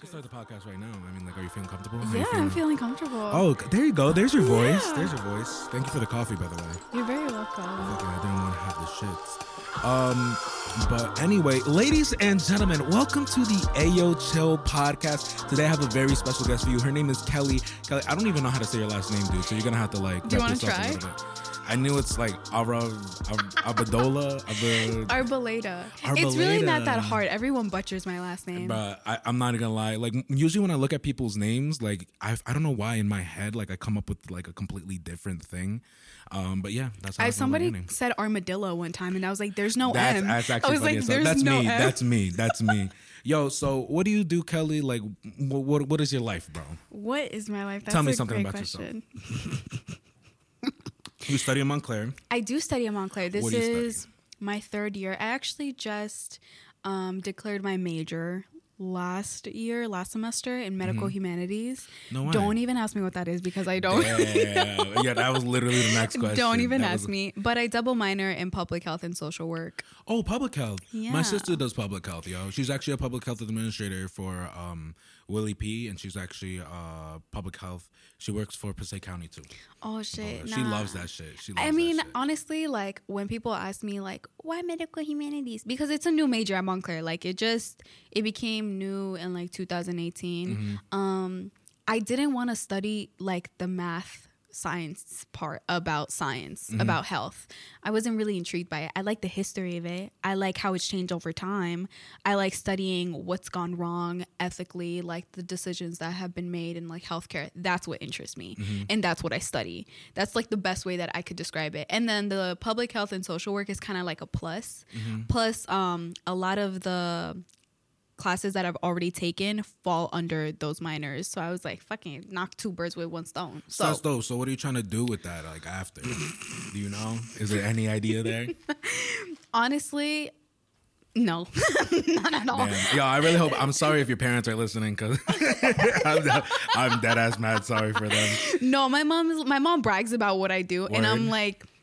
can start the podcast right now. I mean, like, are you feeling comfortable? How Yeah, I'm feeling? feeling comfortable. Oh, there you go. There's your voice. Yeah. There's your voice. Thank you for the coffee, by the way. You're very welcome. I didn't want to have the shits. Um, but anyway, ladies and gentlemen, welcome to the Ayoo Chill podcast. Today I have a very special guest for you. Her name is Kelly. Kelly, I don't even know how to say your last name, dude. So you're gonna have to like. Do you yourself a try? I knew it's like Ara, Abadola, Ab- Arboleda. It's really not that hard. Everyone butchers my last name. But I, I'm not gonna lie. Like usually when I look at people's names, like I I don't know why in my head like I come up with like a completely different thing. Um, but yeah, that's how I, I, somebody said armadillo one time, and I was like, "There's no That's, M." that's I actually was funny. like. "There's that's no me. M." That's me. That's me. Yo, so what do you do, Kelly? Like, what what, what is your life, bro? What is my life? That's Tell me something about yourself. You study in Montclair. I do study at Montclair. This What do you study? is my third year. I actually just um, declared my major last year, last semester in medical humanities. Mm-hmm. No way. Don't even ask me what that is because I don't. Yeah, yeah, that was literally the next question. Don't even That ask was- me. But I double minor in public health and social work. Oh, public health. My sister does public health, yo. She's actually a public health administrator for um, Willie P, and she's actually uh, public health. She works for Passaic County too. Oh shit! she nah. loves that shit. She loves I mean, honestly, like when people ask me, like, why medical humanities? Because it's a new major at Montclair. Like, it just it became new in like 2018. Mm-hmm. Um, I didn't want to study like the math science part about science Mm-hmm. about health i wasn't really intrigued by it i like the history of it i like how it's changed over time i like studying what's gone wrong ethically like the decisions that have been made in like healthcare that's what interests me Mm-hmm. and that's what i study that's like the best way that i could describe it and then the public health and social work is kind of like a plus. Mm-hmm. Plus, um a lot of the classes that I've already taken fall under those minors. So I was like, fucking knock two birds with one stone. So So that's dope. So what are you trying to do with that? Like after, do you know? Is there any idea there? honestly, no, not at all. Damn. Yo, I really hope. I'm sorry if your parents are listening because I'm, dead- I'm dead ass mad sorry for them. No, my mom is my mom brags about what I do, and I'm Word.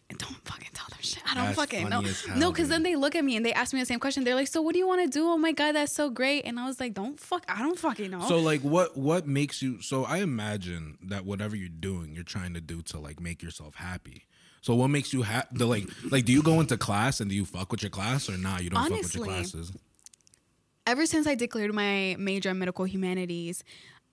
Like, don't fucking tell them shit. I don't That's fucking know. funny as hell, No, because then they look at me and they ask me the same question. They're like, so what do you want to do? Oh my god, that's so great. And I was like, don't fuck. I don't fucking know. So like, what what makes you? So I imagine that whatever you're doing, you're trying to do to like make yourself happy. So what makes you happy? The like, like, do you go into class and do you fuck with your class or nah? You don't fuck with your classes. ever since I declared my major in medical humanities,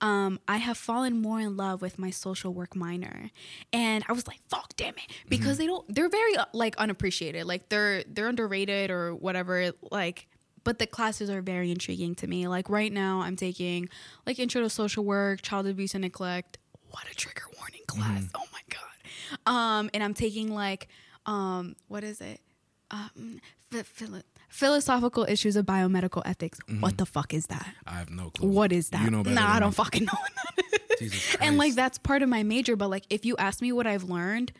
um, I have fallen more in love with my social work minor, and I was like, "Fuck, damn it!" Because they don't. They're very uh, like unappreciated. Like they're they're underrated or whatever. Like, but the classes are very intriguing to me. Like right now, I'm taking like intro to social work, child abuse and neglect. What a trigger warning class! Oh my god. Um, and I'm taking like um, what is it? Um, ph- philo- philosophical issues of biomedical ethics. What the fuck is that? I have no clue. What is that? You know nah, I don't fucking know what. And like that's part of my major, but like if you ask me what I've learned,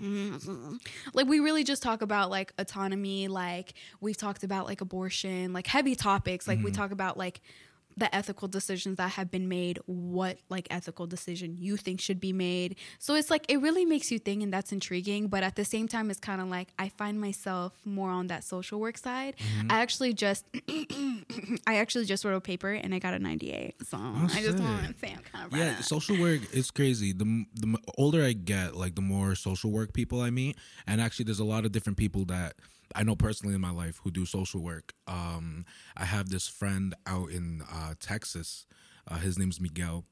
mm, like we really just talk about like autonomy, like we've talked about like abortion, like heavy topics. Like we Mm-hmm. talk about like the ethical decisions that have been made, what like ethical decision you think should be made. So it's like it really makes you think and that's intriguing, but at the same time it's kind of like I find myself more on that social work side. Mm-hmm. I actually just I actually just wrote a paper and I got a 98. So I just Oh, want to say I'm kind of Yeah, social work is crazy. The the older I get, like the more social work people I meet, and actually, there's a lot of different people that I know personally in my life who do social work. Um, I have this friend out in uh, Texas. Uh, his name's Miguel.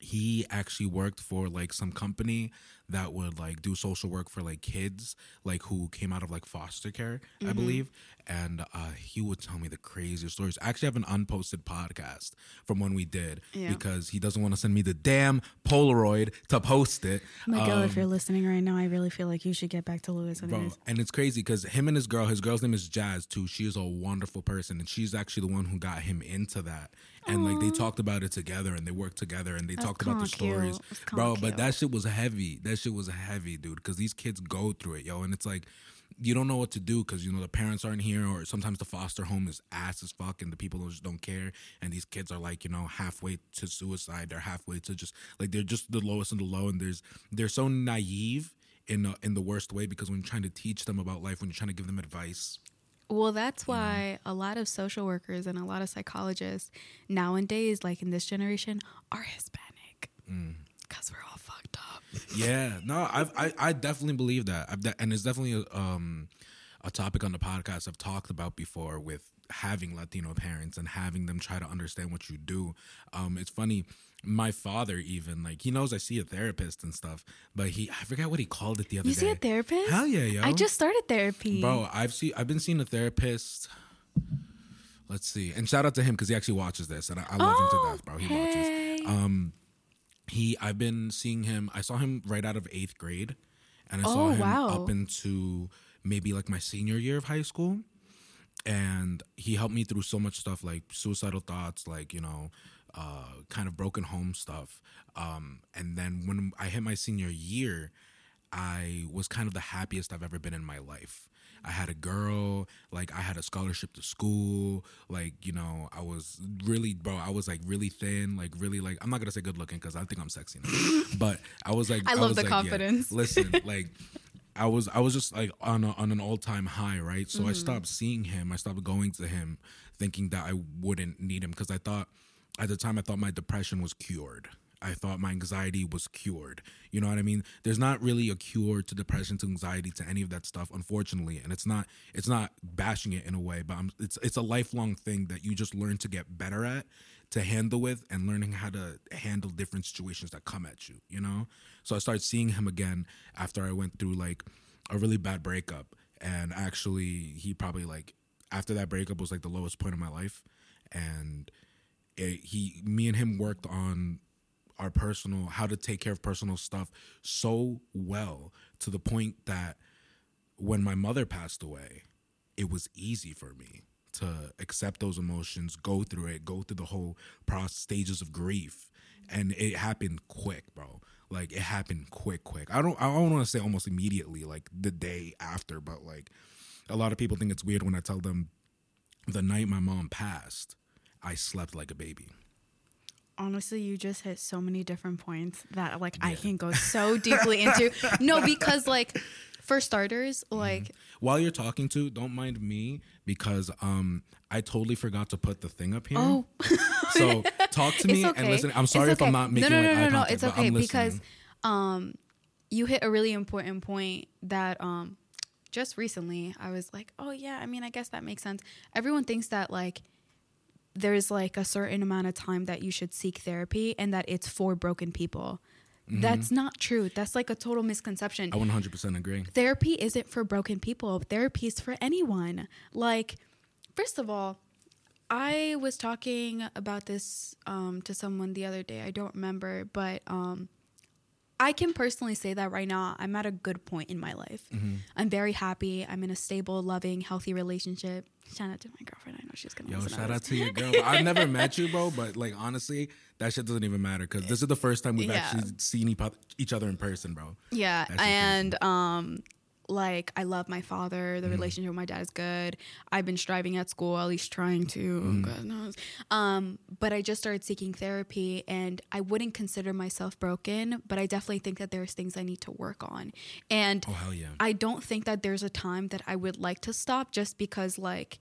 He actually worked for like some company that would like do social work for like kids like who came out of like foster care, Mm-hmm. I believe. And uh, he would tell me the craziest stories. I actually have an unposted podcast from when we did Yeah. because he doesn't want to send me the damn Polaroid to post it. Miguel, Um, if you're listening right now, I really feel like you should get back to Lewis. And Bro, and it's crazy because him and his girl, his girl's name is Jazz too. She is a wonderful person, and she's actually the one who got him into that. And like they talked about it together, and they worked together, and they That's talked about the stories, bro. But that shit was heavy. That shit was heavy, dude. Because these kids go through it, yo, and it's like you don't know what to do because you know the parents aren't here, or sometimes the foster home is ass as fuck, and the people just don't care. And these kids are like you know halfway to suicide, they're halfway to just like they're just the lowest of the low, and there's they're so naive in a, in the worst way because when you're trying to teach them about life, when you're trying to give them advice, Well, that's why a lot of social workers and a lot of psychologists nowadays, like in this generation, are Hispanic Mm. Because we're all fucked up. Yeah, no, I've, I I definitely believe that. I've de- and it's definitely a, um a topic on the podcast I've talked about before with having Latino parents and having them try to understand what you do. Um, it's funny. My father even like he knows I see a therapist and stuff, but he I forgot what he called it the other You day. You see a therapist? Hell yeah, yo. I just started therapy. Bro, I've seen I've been seeing a therapist. Let's see, and shout out to him because he actually watches this, and I, I love him to Oh, death, bro. He hey. watches. Um, he I've been seeing him. I saw him right out of eighth grade, and I saw Oh, him wow. up into maybe like my senior year of high school, and he helped me through so much stuff like suicidal thoughts, like you know, uh, kind of broken home stuff. Um, and then when I hit my senior year, I was kind of the happiest I've ever been in my life. I had a girl, like I had a scholarship to school, like you know, I was really, bro, I was like really thin, like really, like I'm not gonna say good looking because I think I'm sexy now, but I was like, I love was the like, yeah, confidence. listen, like I was, I was just like on a, on an all time high, right? So I Mm-hmm. stopped seeing him, I stopped going to him, thinking that I wouldn't need him because I thought at the time I thought my depression was cured. I thought my anxiety was cured. You know what I mean? There's not really a cure to depression, to anxiety, to any of that stuff, unfortunately. And it's not it's not bashing it in a way, but I'm, it's it's a lifelong thing that you just learn to get better at, to handle with, and learning how to handle different situations that come at you. You know? So I started seeing him again after I went through like a really bad breakup, and actually he probably like after that breakup was like the lowest point of my life, and it, he me and him worked on our personal how to take care of personal stuff so well to the point that when my mother passed away it was easy for me to accept those emotions go through it go through the whole process stages of grief. And it happened quick bro. Like it happened quick quick. I don't i don't want to say almost immediately like the day after but like a lot of people think it's weird when i tell them the night my mom passed i slept like a baby Honestly, you just hit so many different points that like I can go so deeply into. No, because like for starters, Mm-hmm. like while you're talking to don't mind me because um i totally forgot to put the thing up here oh, so talk to me okay. and listen i'm sorry if i'm not making no, no, like no, eye no, no. contact, It's okay because um, you hit a really important point that um, just recently I was like, oh yeah, I mean, I guess that makes sense. Everyone thinks that like there's like a certain amount of time that you should seek therapy and that it's for broken people. That's not true. That's like a total misconception i 100% agree therapy isn't for broken people. Therapy is for anyone. Like, first of all, I was talking about this um, to someone the other day. I don't remember, but um, I can personally say that right now I'm at a good point in my life. Mm-hmm. I'm very happy. I'm in a stable, loving, healthy relationship. Shout out to my girlfriend. I know she's gonna Yo, shout out to your girl. I've never met you, bro, but like honestly, that shit doesn't even matter because this is the first time we've Yeah. actually seen each other in person, bro. Yeah, and um, like I love my father. Mm-hmm. The relationship with my dad is good. I've been striving at school, at least trying to. Mm-hmm. God knows. Um, but I just started seeking therapy, and I wouldn't consider myself broken, but I definitely think that there's things I need to work on, and Oh hell yeah. I don't think that there's a time that I would like to stop just because like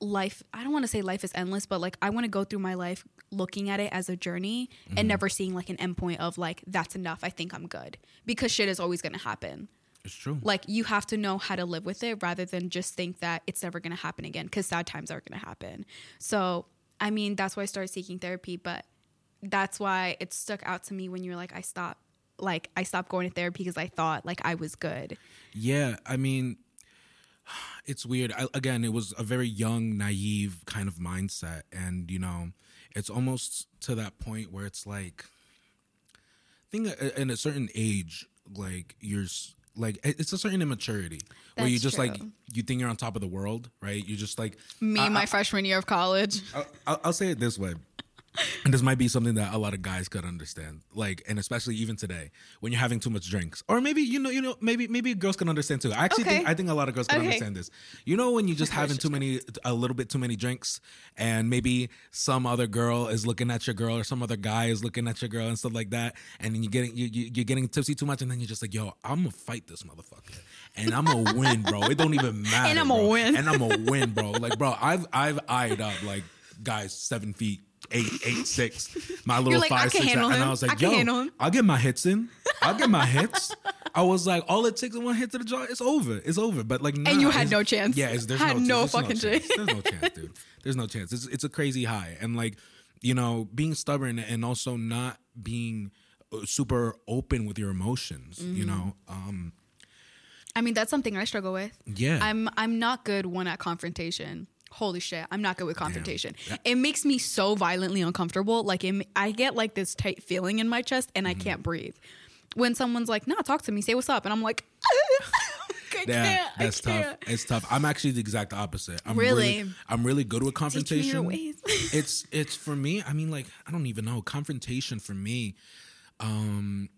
life I don't want to say life is endless, but like I want to go through my life looking at it as a journey Mm-hmm. and never seeing like an endpoint of like that's enough. I think I'm good. Because shit is always gonna happen. It's true. Like you have to know how to live with it rather than just think that it's never gonna happen again because sad times are gonna happen. So I mean that's why I started seeking therapy, but that's why it stuck out to me when you're like I stopped like I stopped going to therapy because I thought like I was good. Yeah, I mean, it's weird. I, again, it was a very young, naive kind of mindset, and you know, it's almost to that point where it's like, I think in a certain age, like you're like it's a certain immaturity where you That's just like you think you're on top of the world, right? You just like Me, I- my freshman year of college. I'll, I'll- I'll say it this way. And this might be something that a lot of guys could understand, like, and especially even today, when you're having too much drinks, or maybe you know, you know, maybe maybe girls can understand too. I actually think I think a lot of girls can Okay. understand this. You know, when you're just having too many, a little bit too many drinks, and maybe some other girl is looking at your girl, or some other guy is looking at your girl, and stuff like that, and then you're getting you, you you're getting tipsy too much, and then you're just like, yo, I'm gonna fight this motherfucker, and I'm gonna win, bro. It don't even matter. And I'm gonna win. And I'm gonna win, bro. Like, bro, I've I've eyed up like guys seven feet. Eight, eight, six, my little like, I five, six, and I was like, can "Yo, handle him." I'll get my hits in. I'll get my hits." I was like, "All it takes is one hit to the jaw. It's over. It's over." But like, nah, you had no chance. Yeah, it's, there's Had no there's fucking chance. chance. There's no chance, dude. There's no chance. It's it's a crazy high, and like, you know, being stubborn and also not being uh, super open with your emotions. Mm-hmm. You know, um, I mean, that's something I struggle with. yeah, I'm I'm not good one at confrontation. Holy shit, I'm not good with confrontation. It makes me so violently uncomfortable. Like it, I get like this tight feeling in my chest, and Mm-hmm. I can't breathe. When someone's like, "No, talk to me, say what's up," and I'm like, I Yeah, that's tough. It's tough. I'm actually the exact opposite. I'm Really? really, I'm really good with Teach me your confrontation. it's it's for me. I mean, like I don't even know confrontation for me. Um,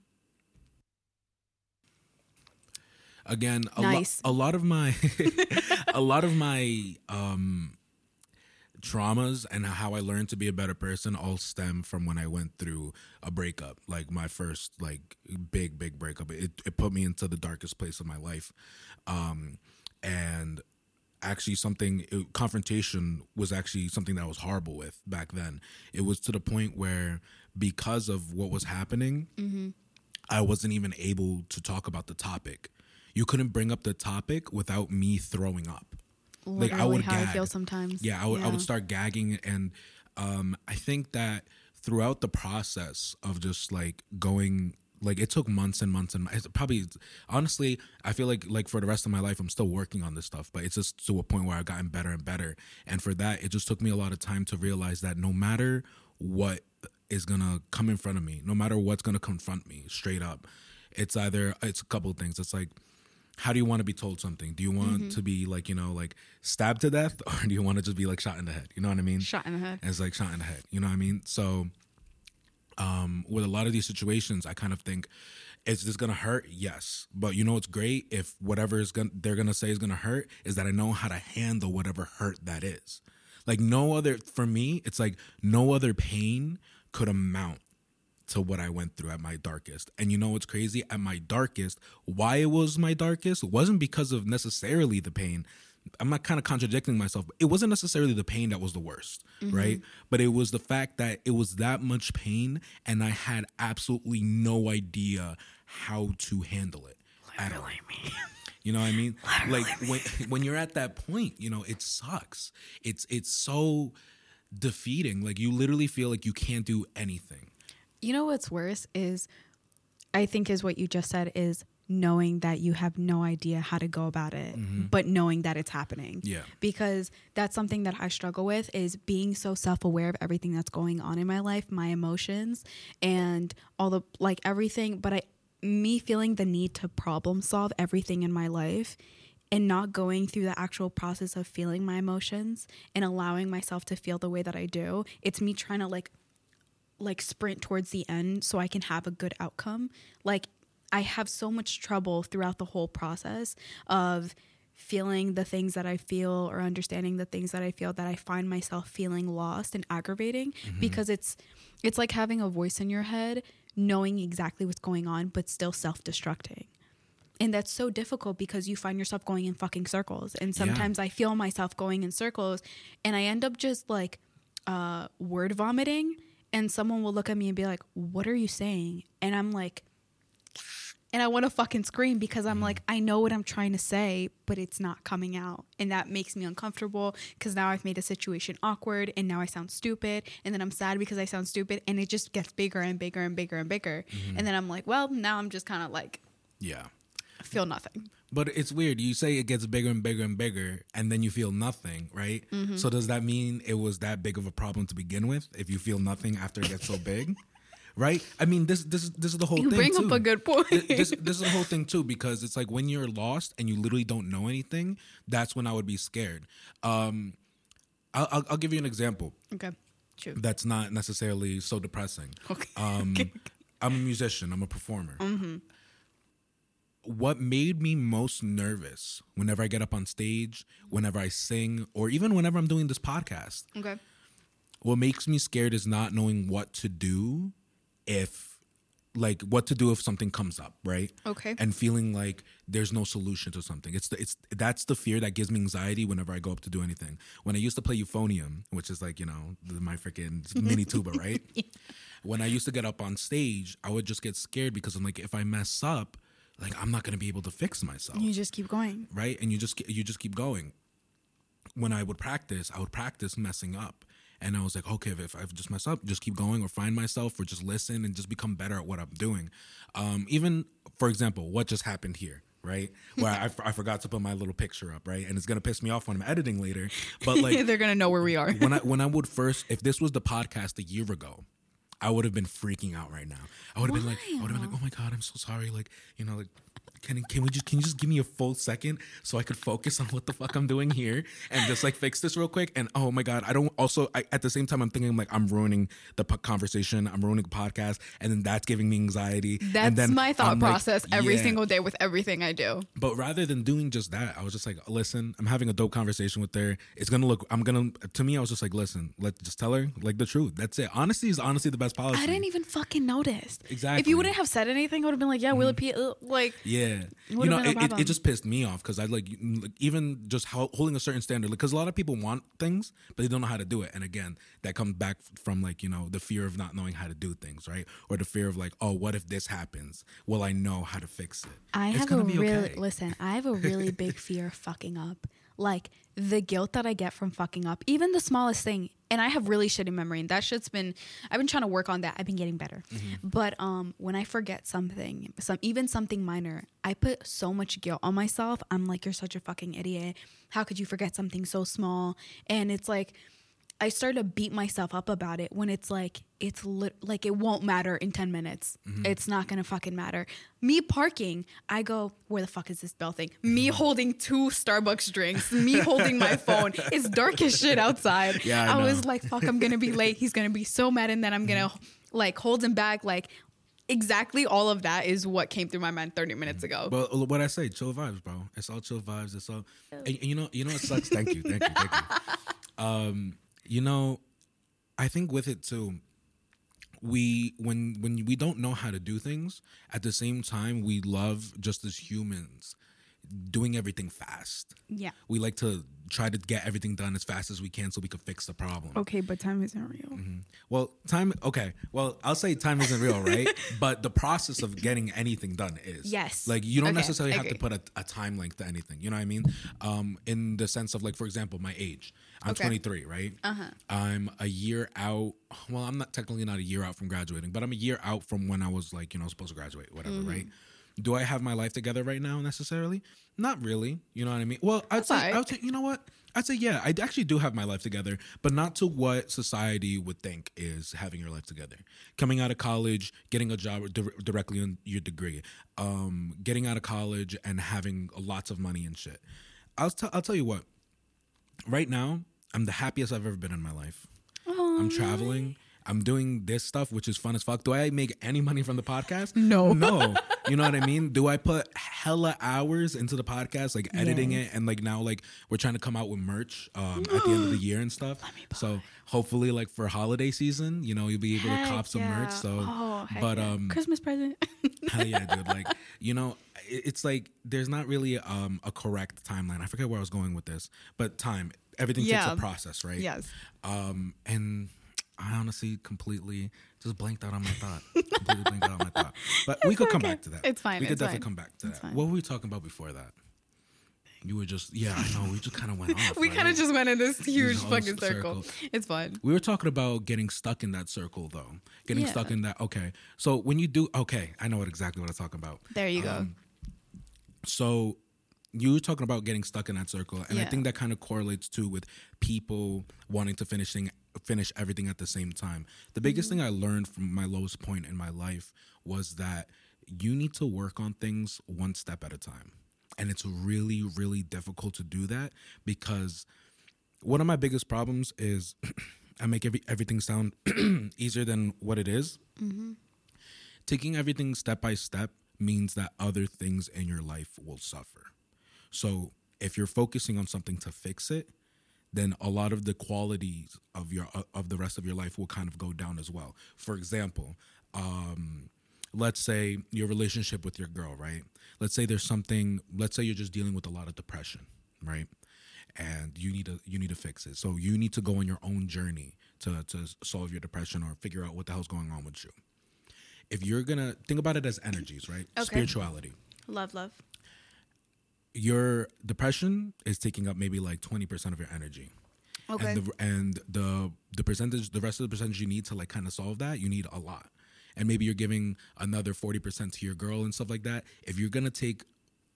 again, a, lo- a lot of my, a lot of my um traumas and how I learned to be a better person all stem from when I went through a breakup. Like my first like big big breakup. It it put me into the darkest place of my life. Um and actually something it, confrontation was actually something that I was horrible with back then. It was to the point where because of what was happening, I wasn't even able to talk about the topic. You couldn't bring up the topic without me throwing up. Like, I Literally would how I feel sometimes. Yeah, I would, I would start gagging, and um, I think that throughout the process of just like going, like it took months and months and. It's probably honestly, I feel like like for the rest of my life, I'm still working on this stuff, but it's just to a point where I've gotten better and better. And for that, it just took me a lot of time to realize that no matter what is gonna come in front of me, no matter what's gonna confront me, straight up, it's either it's a couple of things. It's like how do you want to be told something? Do you want Mm-hmm. to be like, you know, like stabbed to death or do you want to just be like shot in the head? You know what I mean? Shot in the head. As like shot in the head. You know what I mean? So um with a lot of these situations, I kind of think is this gonna hurt? Yes. But you know what's great? If whatever is gonna they're gonna say is gonna hurt, is that I know how to handle whatever hurt that is. Like no other for me, it's like no other pain could amount to what I went through at my darkest. And you know what's crazy? At my darkest, why it was my darkest wasn't because of necessarily the pain. I'm not kind of contradicting myself. But it wasn't necessarily the pain that was the worst, right? But it was the fact that it was that much pain and I had absolutely no idea how to handle it at all. You know what I mean? Literally like when when you're at that point, you know, it sucks. It's it's so defeating. Like you literally feel like you can't do anything. You know what's worse is, I think is what you just said is knowing that you have no idea how to go about it, mm-hmm. but knowing that it's happening. Yeah. Because that's something that I struggle with is being so self-aware of everything that's going on in my life, my emotions and all the like everything, but I me feeling the need to problem solve everything in my life and not going through the actual process of feeling my emotions and allowing myself to feel the way that I do. It's me trying to like like sprint towards the end so I can have a good outcome. Like I have so much trouble throughout the whole process of feeling the things that I feel or understanding the things that I feel that I find myself feeling lost and aggravating because it's it's like having a voice in your head knowing exactly what's going on but still self-destructing. And that's so difficult because you find yourself going in fucking circles. And sometimes I feel myself going in circles and I end up just like uh, word vomiting. And someone will look at me and be like, What are you saying? And I'm like, and I want to fucking scream because I'm like, I know what I'm trying to say, but it's not coming out. And that makes me uncomfortable because now I've made a situation awkward and now I sound stupid. And then I'm sad because I sound stupid. And it just gets bigger and bigger and bigger and bigger. Mm-hmm. And then I'm like, well, now I'm just kind of like, Yeah. feel nothing. But it's weird. You say it gets bigger and bigger and bigger, and then you feel nothing, right? Mm-hmm. So does that mean it was that big of a problem to begin with? If you feel nothing after it gets so big, right? I mean, this this this is the whole You thing. bring too. up a good point. This this is the whole thing too because it's like when you're lost and you literally don't know anything. That's when I would be scared. Um, I'll, I'll, I'll give you an example okay. Shoot. that's not necessarily so depressing. Okay. Um, Okay. I'm a musician. I'm a performer. What made me most nervous whenever I get up on stage, whenever I sing, or even whenever I'm doing this podcast, Okay. what makes me scared is not knowing what to do if like what to do if something comes up, right? Okay. And feeling like there's no solution to something. It's the, it's that's the fear that gives me anxiety whenever I go up to do anything. When I used to play euphonium, which is like you know the, my freaking mini tuba, right? When I used to get up on stage, I would just get scared because I'm like, if I mess up, like I'm not gonna be able to fix myself You just keep going. right? And you just you just keep going. When I would practice, I would practice messing up, and I was like, okay, if I just mess up, just keep going, or find myself, or just listen and just become better at what I'm doing. Um, even for example, what just happened here. Right, where I, I forgot to put my little picture up, right, and it's gonna piss me off when I'm editing later. But like They're gonna know where we are. when I when I would first, if this was the podcast a year ago, I would have been freaking out right now. I would have been like, I would have been like, oh my god, I'm so sorry. Like, you know, like, can can we just can you just give me a full second so I could focus on what the fuck I'm doing here and just like fix this real quick? And oh my god, I don't. Also, I, at the same time, I'm thinking like I'm ruining the po- conversation. I'm ruining the podcast, and then that's giving me anxiety. and That's then my thought I'm like, process every yeah. single day with everything I do. But rather than doing just that, I was just like, listen, I'm having a dope conversation with her. It's gonna look. I'm gonna. To me, I was just like, listen, let just tell her like the truth. That's it. Honesty is honestly the best policy. I didn't even fucking notice. Exactly. If you wouldn't have said anything, I would have been like, yeah, P. uh, Like, Yeah, you Would've know, it, it, it just pissed me off because I like, like even just ho- holding a certain standard because a lot of people want things but they don't know how to do it, and again, that comes back from like you know the fear of not knowing how to do things, right? Or the fear of like, oh, what if this happens? Will I know how to fix it? I It's have a really okay. listen. I have a really big fear of fucking up. Like the guilt that I get from fucking up, even the smallest thing. And I have really shitty memory, and that shit's been. I've been trying to work on that. I've been getting better, Mm-hmm. but um, when I forget something, some even something minor, I put so much guilt on myself. I'm like, you're such a fucking idiot. How could you forget something so small? And it's like. I start to beat myself up about it when it's like it's lit- like it won't matter in 10 minutes. Mm-hmm. It's not going to fucking matter. Me parking, I go, where the fuck is this bell thing? Me mm-hmm. holding two Starbucks drinks, me holding my phone. It's dark as shit outside. Yeah, I I, was like, fuck, I'm going to be late. He's going to be so mad and then I'm going to mm-hmm. like hold him back like exactly all of that is what came through my mind 30 minutes ago. But what I say, chill vibes, bro. It's all chill vibes. It's all, and, and you know, you know, it sucks. thank you, thank you, thank you. Um, you know, I think with it too, we when when we don't know how to do things, at the same time, we love just as humans doing everything fast. yeah. We like to try to get everything done as fast as we can so we can fix the problem. Okay, but time isn't real. Mm-hmm. Well, time. Okay. Well, I'll say time isn't real, right? but the process of getting anything done is. Yes. Like you don't Okay, necessarily have to put a, a time length to anything. You know what I mean? Um, in the sense of like, for example, my age. I'm Okay. 23, right? Uh-huh. I'm a year out. Well, I'm not technically not a year out from graduating, but I'm a year out from when I was like, you know, supposed to graduate, whatever, Mm-hmm. right? Do I have my life together right now necessarily? Not really. You know what I mean? Well, I'd say, alright. I would say, you know what? I'd say, yeah, I actually do have my life together, but not to what society would think is having your life together. Coming out of college, getting a job dir- directly on your degree, um, getting out of college and having lots of money and shit. I'll, t- I'll tell you what, right now, I'm the happiest I've ever been in my life. I'm traveling. I'm doing this stuff, which is fun as fuck. Do I make any money from the podcast? No. No. You know what I mean? Do I put hella hours into the podcast, like editing it, and like now, like we're trying to come out with merch um, at the end of the year and stuff. So hopefully, like for holiday season, you know, you'll be able to Heck cop some merch. So, Oh, but yeah. um, Christmas present. Hell yeah, dude. Like, you know, it's like there's not really um, a correct timeline. I forget where I was going with this, but time. Everything Yeah. takes a process, right? Yes. Um, and I honestly completely just blanked out on my thought. completely blanked out on my thought. But we could come back to that. It's fine, We could it's definitely fine. come back to It's that. fine. What were we talking about before that? You were just yeah, I know. We just kind of went off. we right? kind of just went in this huge fucking circle. circle. It's fine. We were talking about getting stuck in that circle, though. Getting Yeah. stuck in that. Okay, so when you do, okay, I know what exactly what I'm talking about. There you go. Um, so you were talking about getting stuck in that circle and i think that kind of correlates too with people wanting to finishing finish everything at the same time. The biggest Mm-hmm. thing i learned from my lowest point in my life was that you need to work on things one step at a time. And it's really really difficult to do that because one of my biggest problems is i make every, everything sound easier than what it is. Taking everything step by step means that other things in your life will suffer. So if you're focusing on something to fix it, then a lot of the qualities of your of the rest of your life will kind of go down as well. For example, um, let's say your relationship with your girl, right? Let's say there's something. Let's say you're just dealing with a lot of depression, right? And you need to you need to fix it. So you need to go on your own journey to to solve your depression or figure out what the hell's going on with you. If you're gonna think about it as energies, right? Okay. Spirituality. Love, love. Your depression is taking up maybe like twenty percent of your energy. Okay. And the and the the percentage, the rest of the percentage you need to like kind of solve that, you need a lot. And maybe you're giving another forty percent to your girl and stuff like that. If you're gonna take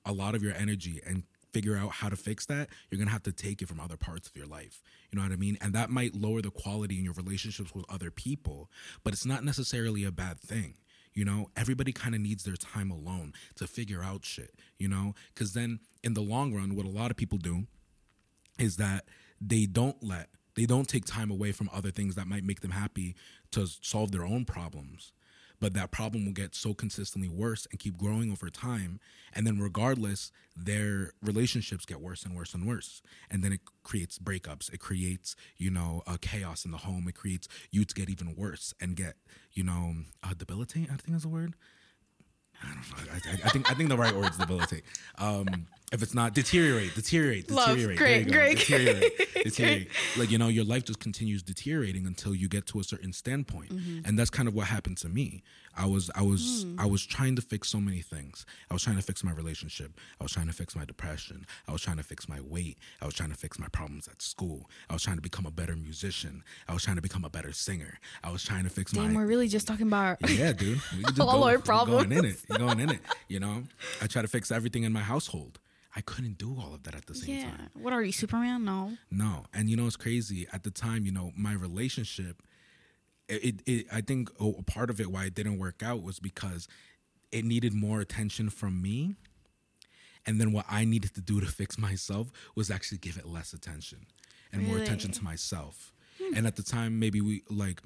a lot of your energy and figure out how to fix that, you're gonna have to take it from other parts of your life. You know what I mean? And that might lower the quality in your relationships with other people, but it's not necessarily a bad thing. You know, everybody kind of needs their time alone to figure out shit, you know? Because then in the long run, what a lot of people do is that they don't let they don't take time away from other things that might make them happy to solve their own problems but that problem will get so consistently worse and keep growing over time. And then regardless their relationships get worse and worse and worse. And then it creates breakups. It creates you know chaos in the home. It creates you to get even worse and get you know uh, debilitate i think is the word I don't know. I, I, I think I think the right word is debilitate. Um, if it's not deteriorate, deteriorate, Love. deteriorate. Great, you go. great. Deteriorate, deteriorate. Like you know, your life just continues deteriorating until you get to a certain standpoint, Mm-hmm. and that's kind of what happened to me. I was I was Hmm. I was trying to fix so many things. I was trying to fix my relationship. I was trying to fix my depression. I was trying to fix my weight. I was trying to fix my problems at school. I was trying to become a better musician. I was trying to become a better singer. I was trying to fix Damn, my we're really just talking about yeah, dude. We could just All our Going in problems. it. Going in it. You know, I try to fix everything in my household. I couldn't do all of that at the same Yeah. time. What are you, Superman? No. No, and you know it's crazy. At the time, you know, my relationship, it, it, I think a a part of it why it didn't work out was because it needed more attention from me, and then what I needed to do to fix myself was actually give it less attention and more attention to myself. Hmm. And at the time, maybe we like.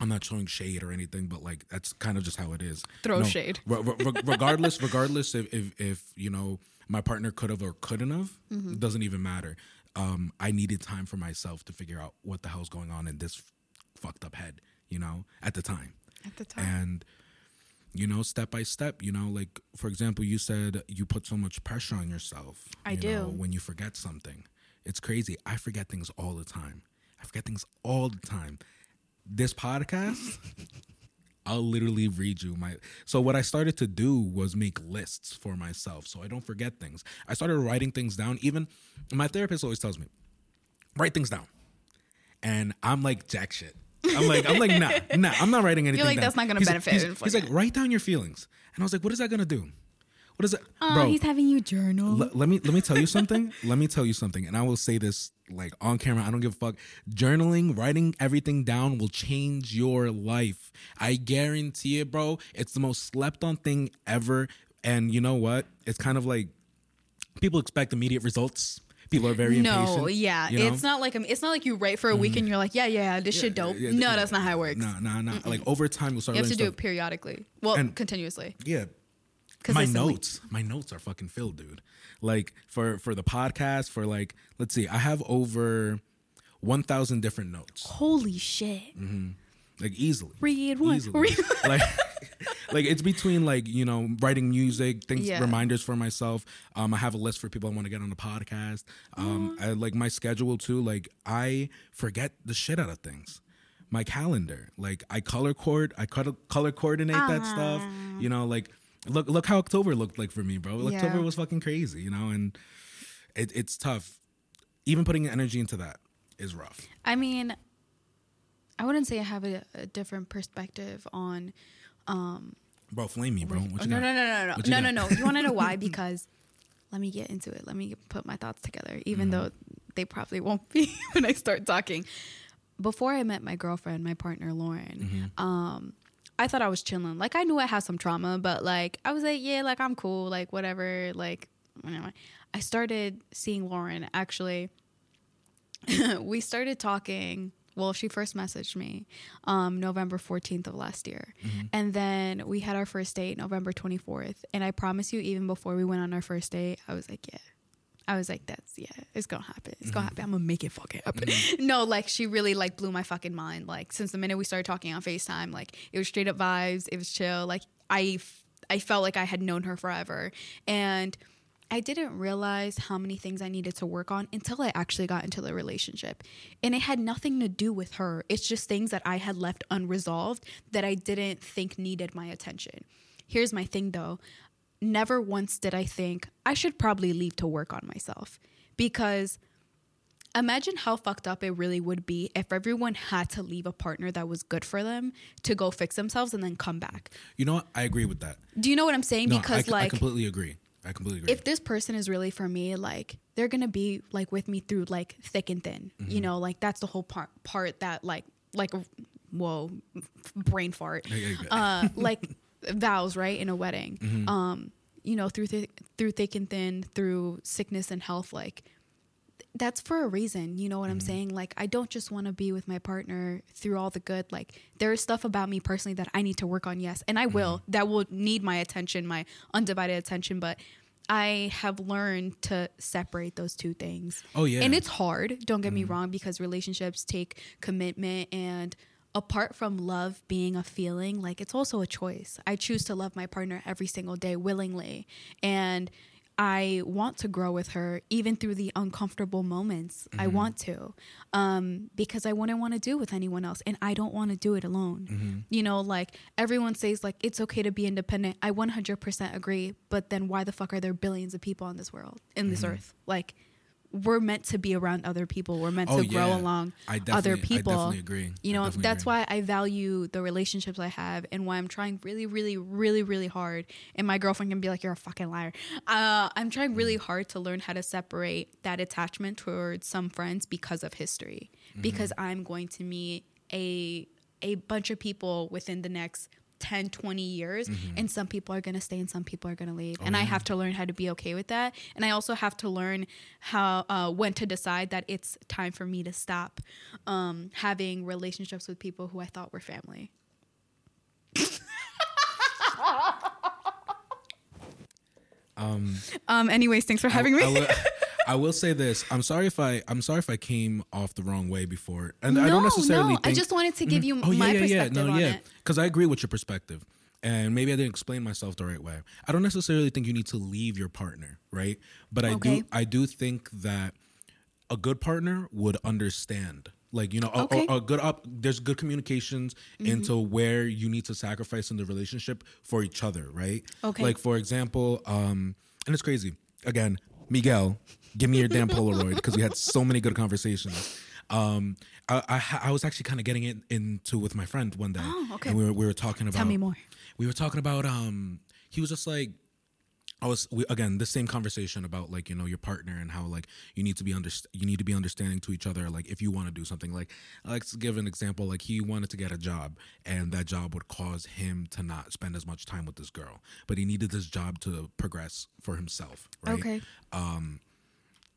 I'm not showing shade or anything, but like that's kind of just how it is. Throw shade. re- re- re- regardless, regardless if, if if you know my partner could have or couldn't have, Mm-hmm. it doesn't even matter. Um, I needed time for myself to figure out what the hell's going on in this fucked up head. You know, at the time, At the time. and you know, step by step. You know, like for example, you said you put so much pressure on yourself. I you do. know, when you forget something. It's crazy. I forget things all the time. I forget things all the time. This podcast, I'll literally read you my. So what I started to do was make lists for myself, so I don't forget things. I started writing things down. Even my therapist always tells me, write things down, and I'm like jack shit. I'm like I'm like nah nah. I'm not writing anything. You're like down. that's not gonna He's- benefit He's, he's like write down your feelings, and I was like, what is that gonna do? What is it, Oh, bro? he's having you journal. L- let me let me tell you something. let me tell you something, and I will say this like on camera. I don't give a fuck. Journaling, writing everything down will change your life. I guarantee it, bro. It's the most slept on thing ever. And you know what? It's kind of like people expect immediate results. People are very no, impatient. yeah, you know? it's not like a, it's not like you write for a week mm-hmm. and you're like, yeah, yeah, this shit dope. yeah, no, yeah. that's not how it works. Nah, nah, nah. Like over time, you'll start You have to do stuff. it periodically. Well, And- continuously. Yeah, my Consistently. notes my notes are fucking filled dude like for for the podcast for like let's see i have over 1000 different notes Holy shit! like easily Read one. easily. Read like like it's between like you know writing music things Yeah. reminders for myself um i have a list for people i want to get on the podcast um I, like my schedule too like i forget the shit out of things my calendar like i color cord i color color coordinate that stuff you know like look look how october looked like for me bro october was fucking crazy you know and it, it's tough even putting energy into that is rough I mean, I wouldn't say I have a, a different perspective on. Um, bro flame me bro what Oh, you no, got? no, no, no, no, you no, no, no. You want to know why? Because let me get into it. Let me put my thoughts together, even Mm-hmm. though they probably won't be when I start talking. Before I met my girlfriend, my partner Lauren, Mm-hmm. um, I thought I was chilling. Like I knew I had some trauma, but like I was like, yeah, like I'm cool, like whatever. Like anyway, I started seeing Lauren. Actually, we started talking. Well, she first messaged me um, November 14th of last year. And then we had our first date November 24th. And I promise you, even before we went on our first date, I was like, yeah, I was like, that's yeah, it's gonna happen. It's gonna mm-hmm. happen. I'm gonna make it fucking happen. Mm-hmm. No, like she really like blew my fucking mind. Like since the minute we started talking on FaceTime, like it was straight up vibes. It was chill. Like I, I felt like I had known her forever, and I didn't realize how many things I needed to work on until I actually got into the relationship. And it had nothing to do with her. It's just things that I had left unresolved that I didn't think needed my attention. Here's my thing though never once did I think I should probably leave to work on myself because imagine how fucked up it really would be if everyone had to leave a partner that was good for them to go fix themselves and then come back. You know what? I agree with that. Do you know what I'm saying? No, because I, I completely agree. I completely agree. if this person is really for me, like they're gonna be like with me through like thick and thin. Mm-hmm. You know, like that's the whole part part that like like whoa brain fart. Yeah, yeah, uh, like vows, right, in a wedding. Mm-hmm. Um, you know, through th- through thick and thin, through sickness and health, like that's for a reason. You know what Mm-hmm. I'm saying? Like I don't just want to be with my partner through all the good. Like there is stuff about me personally that I need to work on. Yes, and I will. Mm-hmm. That will need my attention, my undivided attention. But I have learned to separate those two things. Oh, yeah. and it's hard. Don't get me wrong, because relationships take commitment and. Apart from love being a feeling, like it's also a choice. I choose to love my partner every single day willingly. And I want to grow with her even through the uncomfortable moments. I mm-hmm. want to um, because I wouldn't want to do with anyone else, and I don't want to do it alone. Mm-hmm. You know, like everyone says, like it's okay to be independent. I 100% agree, but then why the fuck are there billions of people on this world, in this mm-hmm. earth? Like we're meant to be around other people. We're meant Oh, to grow yeah. along other definitely- I people. definitely agree. You know, that's agree. why I value the relationships I have and why I'm trying really, really, really, really hard. And my girlfriend can be like, "You're a fucking liar." Uh, I'm trying really Mm. hard to learn how to separate that attachment towards some friends because of history. Mm-hmm. Because I'm going to meet a a bunch of people within the next 10 20 years Mm-hmm. and some people are going to stay and some people are going to leave. Oh, and i have to learn how to be okay with that. And i also have to learn how uh, when to decide that it's time for me to stop um, having relationships with people who i thought were family. Um um anyways thanks for having me. I I will say this. I'm sorry if I I'm sorry if I came off the wrong way before, and I don't No, necessarily. no, think, I just wanted to give you Oh yeah, my yeah, yeah. perspective No, on yeah. it. Because I agree with your perspective, and maybe I didn't explain myself the right way. I don't necessarily think you need to leave your partner, right? But I Okay. do. I do think that a good partner would understand. Like you know, a, Okay. a, a good up. There's good communications Mm-hmm. into where you need to sacrifice in the relationship for each other, right? Okay. Like for example, um, and it's crazy. Again, Miguel, give me your damn Polaroid because we had so many good conversations. Um, I, I, I was actually kind of getting it into with my friend one day. Oh, okay. And we were, we were talking about. Tell me more. We were talking about. Um, he was just like, I was we, again the same conversation about like you know your partner and how like you need to be under you need to be understanding to each other like if you want to do something like let's give an example like he wanted to get a job and that job would cause him to not spend as much time with this girl but he needed this job to progress for himself right okay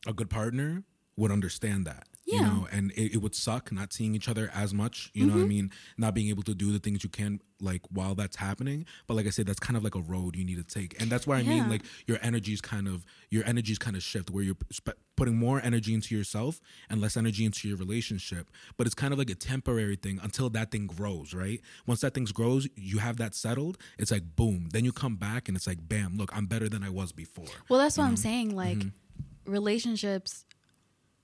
a good partner would understand that. You know, and it, it would suck not seeing each other as much, you know what I mm-hmm. mean? Not being able to do the things you can like while that's happening. But like I said, that's kind of like a road you need to take. And that's why I mean like your energies kind of your energies kind of shift where you're sp- putting more energy into yourself and less energy into your relationship. But it's kind of like a temporary thing until that thing grows, right? Once that thing grows, you have that settled, it's like boom. Then you come back and it's like bam, look, I'm better than I was before. Well, that's what I'm saying. Like, mm-hmm. Relationships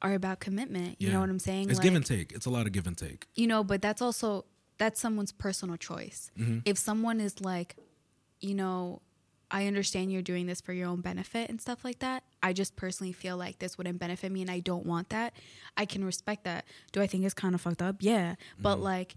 are about commitment. You Yeah. know what I'm saying? It's like, give and take. It's a lot of give and take. you know, but that's also that's someone's personal choice. Mm-hmm. If someone is like, you know, I understand you're doing this for your own benefit and stuff like that. I just personally feel like this wouldn't benefit me and I don't want that. I can respect that. Do I think it's kind of fucked up? Yeah. But Mm-hmm. like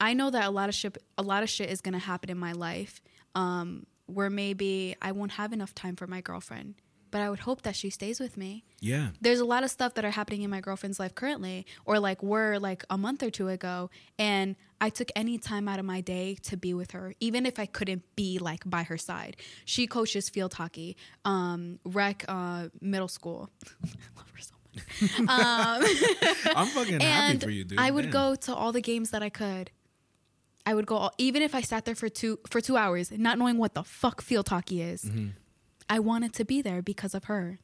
I know that a lot of shit a lot of shit is going to happen in my life um where maybe I won't have enough time for my girlfriend. But I would hope that she stays with me Yeah. there's a lot of stuff that are happening in my girlfriend's life currently or like were like a month or two ago and i took any time out of my day to be with her even if i couldn't be like by her side she coaches field hockey um rec uh middle school i love her so much um, I'm fucking happy and for you, dude. i would Damn. go to all the games that i could i would go all, even if i sat there for two for two hours not knowing what the fuck field hockey is Mm-hmm. I wanted to be there because of her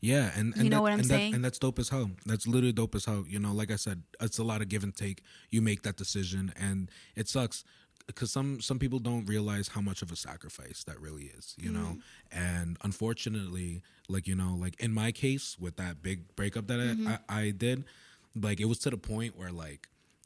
Yeah, and, and You know that- what I'm and that- saying? and that's dope as hell. That's literally dope as hell. You know, like I said, it's a lot of give and take. You make that decision, and it sucks because some some people don't realize how much of a sacrifice that really is. You know, Mm-hmm. and unfortunately, like you know, like in my case with that big breakup that Mm-hmm. I, I I did, like it was to the point where like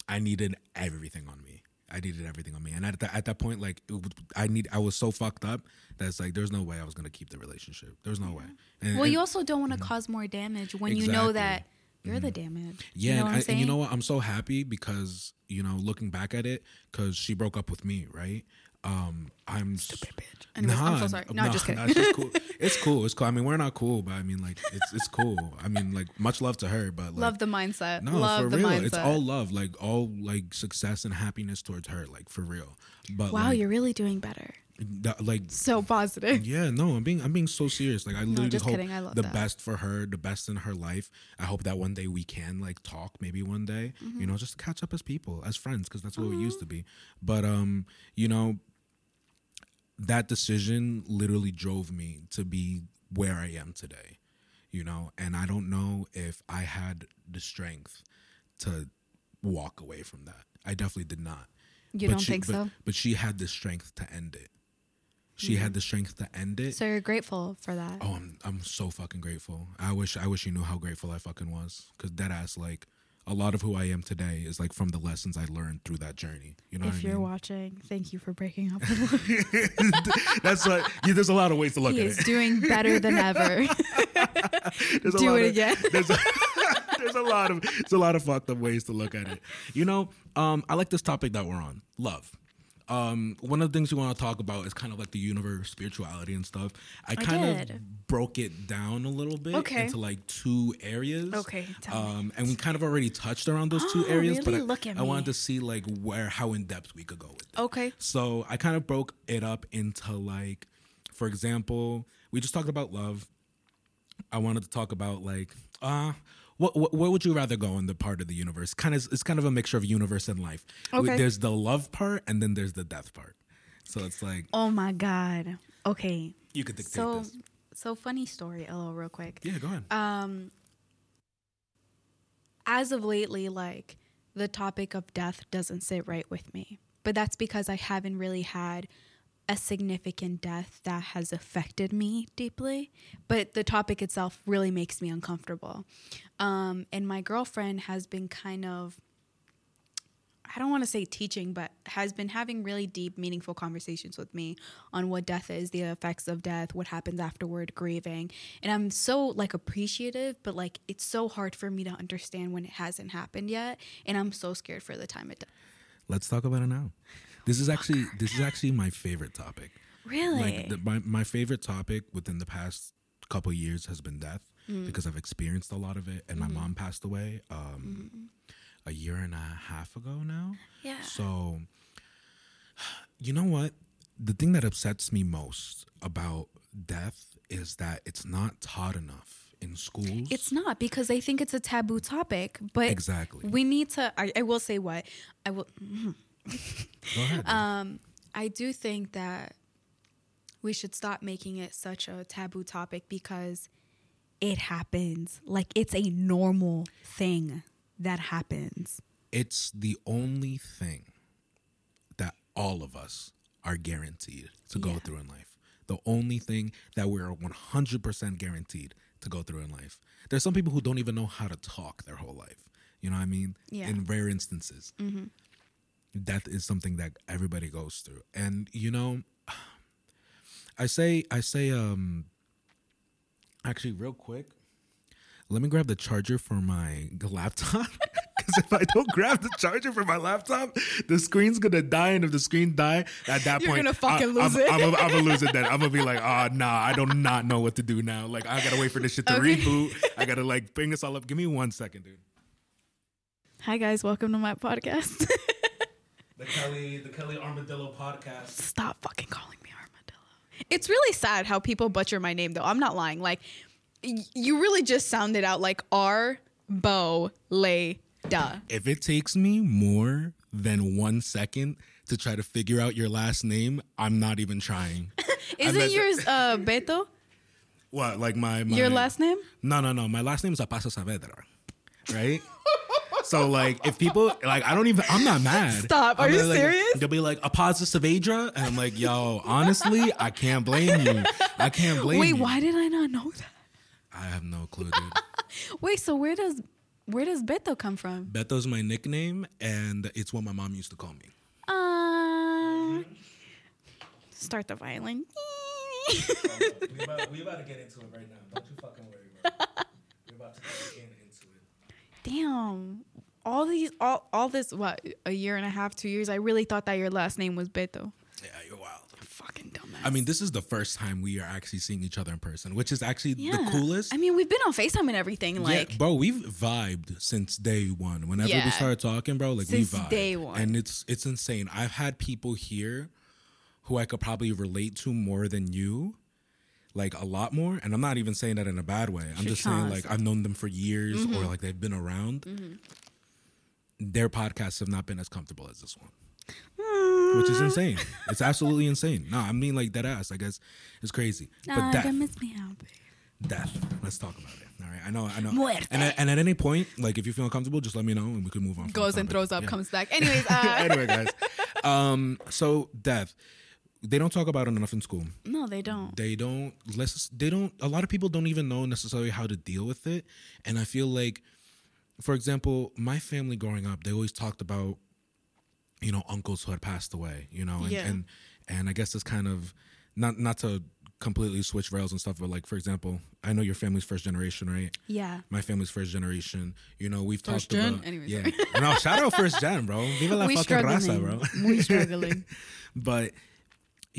I needed everything on me. I needed everything on me, and at that at that point, like it, I need, I was so fucked up that it's like there's no way I was gonna keep the relationship. There's no way. And, Well, and- you also don't want to mm-hmm. cause more damage when you know that you're the mm-hmm. damage. yeah, you know and, I- and you know what? I'm so happy because you know, looking back at it, because she broke up with me, right? Um, I'm stupid bitch. Anyways, I'm so sorry. No, just kidding. it's just cool. It's cool. It's cool. I mean, we're not cool, but I mean, like, it's it's cool. I mean, like, much love to her, but like, Love the mindset. no, Love for the real. mindset. It's all love, like all like success and happiness towards her, like for real. But wow, like, you're really doing better. that, like So positive. yeah, no, I'm being I'm being so serious. Like I literally just hope kidding. I love the that. best for her, the best in her life. I hope that one day we can like talk, maybe one day, Mm-hmm. you know, just catch up as people, as friends, because that's what we used to be. But um, you know, that decision literally drove me to be where I am today. You know, and I don't know if I had the strength to walk away from that. I definitely did not. You But don't she- think but- so? But she had the strength to end it. She hmm. had the strength to end it. So you're grateful for that. Oh, I'm I'm so fucking grateful. I wish I wish you knew how grateful I fucking was. Cause dead ass, like a lot of who I am today is like from the lessons I learned through that journey. You know if you're mean? watching, thank you for breaking up. That's what. Yeah, there's a lot of ways to look he at is it. doing better than ever. Do it of- again. There's a, there's a lot of there's a lot of fucked up ways to look at it. You know, um, I like this topic that we're on, love. Um, one of the things we want to talk about is kind of like the universe, spirituality, and stuff. I kind did. of broke it down a little bit Okay. into like two areas. Okay, um, and we kind of already touched around those two Oh, areas, but? I, I wanted to see like where how in depth we could go with it. okay. So I kind of broke it up into like, for example, we just talked about love. I wanted to talk about like, uh, what, what where would you rather go in the part of the universe? Kind of, it's kind of a mixture of universe and life. Okay. There's the love part, and then there's the death part. So it's like Oh my god. Okay. you could dictate So this. so funny story, LO, real quick. Yeah, go ahead. Um as of lately, like the topic of death doesn't sit right with me. But that's because I haven't really had a significant death that has affected me deeply. But the topic itself really makes me uncomfortable. Um, and my girlfriend has been kind of I don't want to say teaching, but has been having really deep, meaningful conversations with me on what death is, the effects of death, what happens afterward, grieving. And I'm so like appreciative, but like it's so hard for me to understand when it hasn't happened yet. And I'm so scared for the time it does. Let's talk about it now. This is actually this is actually my favorite topic. Really? Like the, my my favorite topic within the past couple years has been death Mm. because I've experienced a lot of it, and Mm-hmm. my mom passed away um, a year and a half ago now. yeah. So, you know what? The thing that upsets me most about death is that it's not taught enough in schools. It's not because they think it's a taboo topic, but exactly. we need to. I, I will say what I will. Ahead. Um, I do think that we should stop making it such a taboo topic because it happens. Like it's a normal thing that happens. it's the only thing that all of us are guaranteed to go Yeah. through in life. The only thing that we're 100% guaranteed to go through in life. There's some people who don't even know how to talk their whole life. You know what I mean? Yeah. In rare instances. Death is something that everybody goes through. And you know, I say I say um actually real quick, let me grab the charger for my laptop. Because if I don't grab the charger for my laptop, the screen's gonna die, and if the screen die, at that You're point, gonna fucking I, lose I'm, it. I'm, I'm gonna lose it. Then I'm gonna be like, oh nah, I do not not know what to do now. Like I gotta wait for this shit to Okay. reboot. I gotta like bring this all up. Give me one second, dude. Hi guys, welcome to my podcast. The Kelly, the Kelly Armadillo podcast. Stop fucking calling me armadillo. It's really sad how people butcher my name though. I'm not lying. Like y- you really just sounded out like R Bo Lay Da. If it takes me more than one second to try to figure out your last name, I'm not even trying. Isn't bet that- yours uh Beto? What? Like my, my Your last name? No, no, no. My last name is Apaso Saavedra, right? So like, if people like, I don't even. I'm not mad. Stop. Are I'm you like- serious? They'll be like Apaso Saavedra, and I'm like, yo, honestly, I can't blame you. I can't blame Wait, you. Wait, why did I not know that? I have no clue, dude. Wait, so where does where does Beto come from? Beto's my nickname, and it's what my mom used to call me. Uh, start the violin. we, about, we about to get into it right now. Don't you fucking worry, bro. We're about to get into it. Damn. All these all all this what a year and a half, two years. I really thought that your last name was Beto. Yeah, you're wild. Fucking dumbass. I mean, this is the first time we are actually seeing each other in person, which is actually yeah. the coolest. I mean, we've been on Facetime and everything. Like, yeah, bro, we've vibed since day one. Whenever Yeah. we started talking, bro, like Since we vibed. day one. and it's it's insane. I've had people here who I could probably relate to more than you, like a lot more. And I'm not even saying that in a bad way. I'm just saying like I've known them for years, Mm-hmm. or like they've been around. Their podcasts have not been as comfortable as this one. Which is insane. It's absolutely insane. No, I mean like that ass. I guess it's crazy. But nah, death that makes me happy. death. Let's talk about it. All right. I know. I know. Muerte. And at, and at any point, like if you feel uncomfortable, just let me know and we can move on. Goes and throws up, Yeah. comes back. Anyways, uh, anyway, guys. Um. So death. They don't talk about it enough in school. no, they don't. They don't. Let's. They don't. A lot of people don't even know necessarily how to deal with it. And I feel like, for example, my family growing up, they always talked about, you know, uncles who had passed away. You know, and Yeah. and, and I guess it's kind of not not to completely switch rails and stuff, but like for example, I know your family's first generation, right? Yeah. my family's first generation. You know, we've First talked gen? about Anyways, yeah. no, shout out first gen, bro. Viva la we fucking raza, struggling. bro. we struggling. but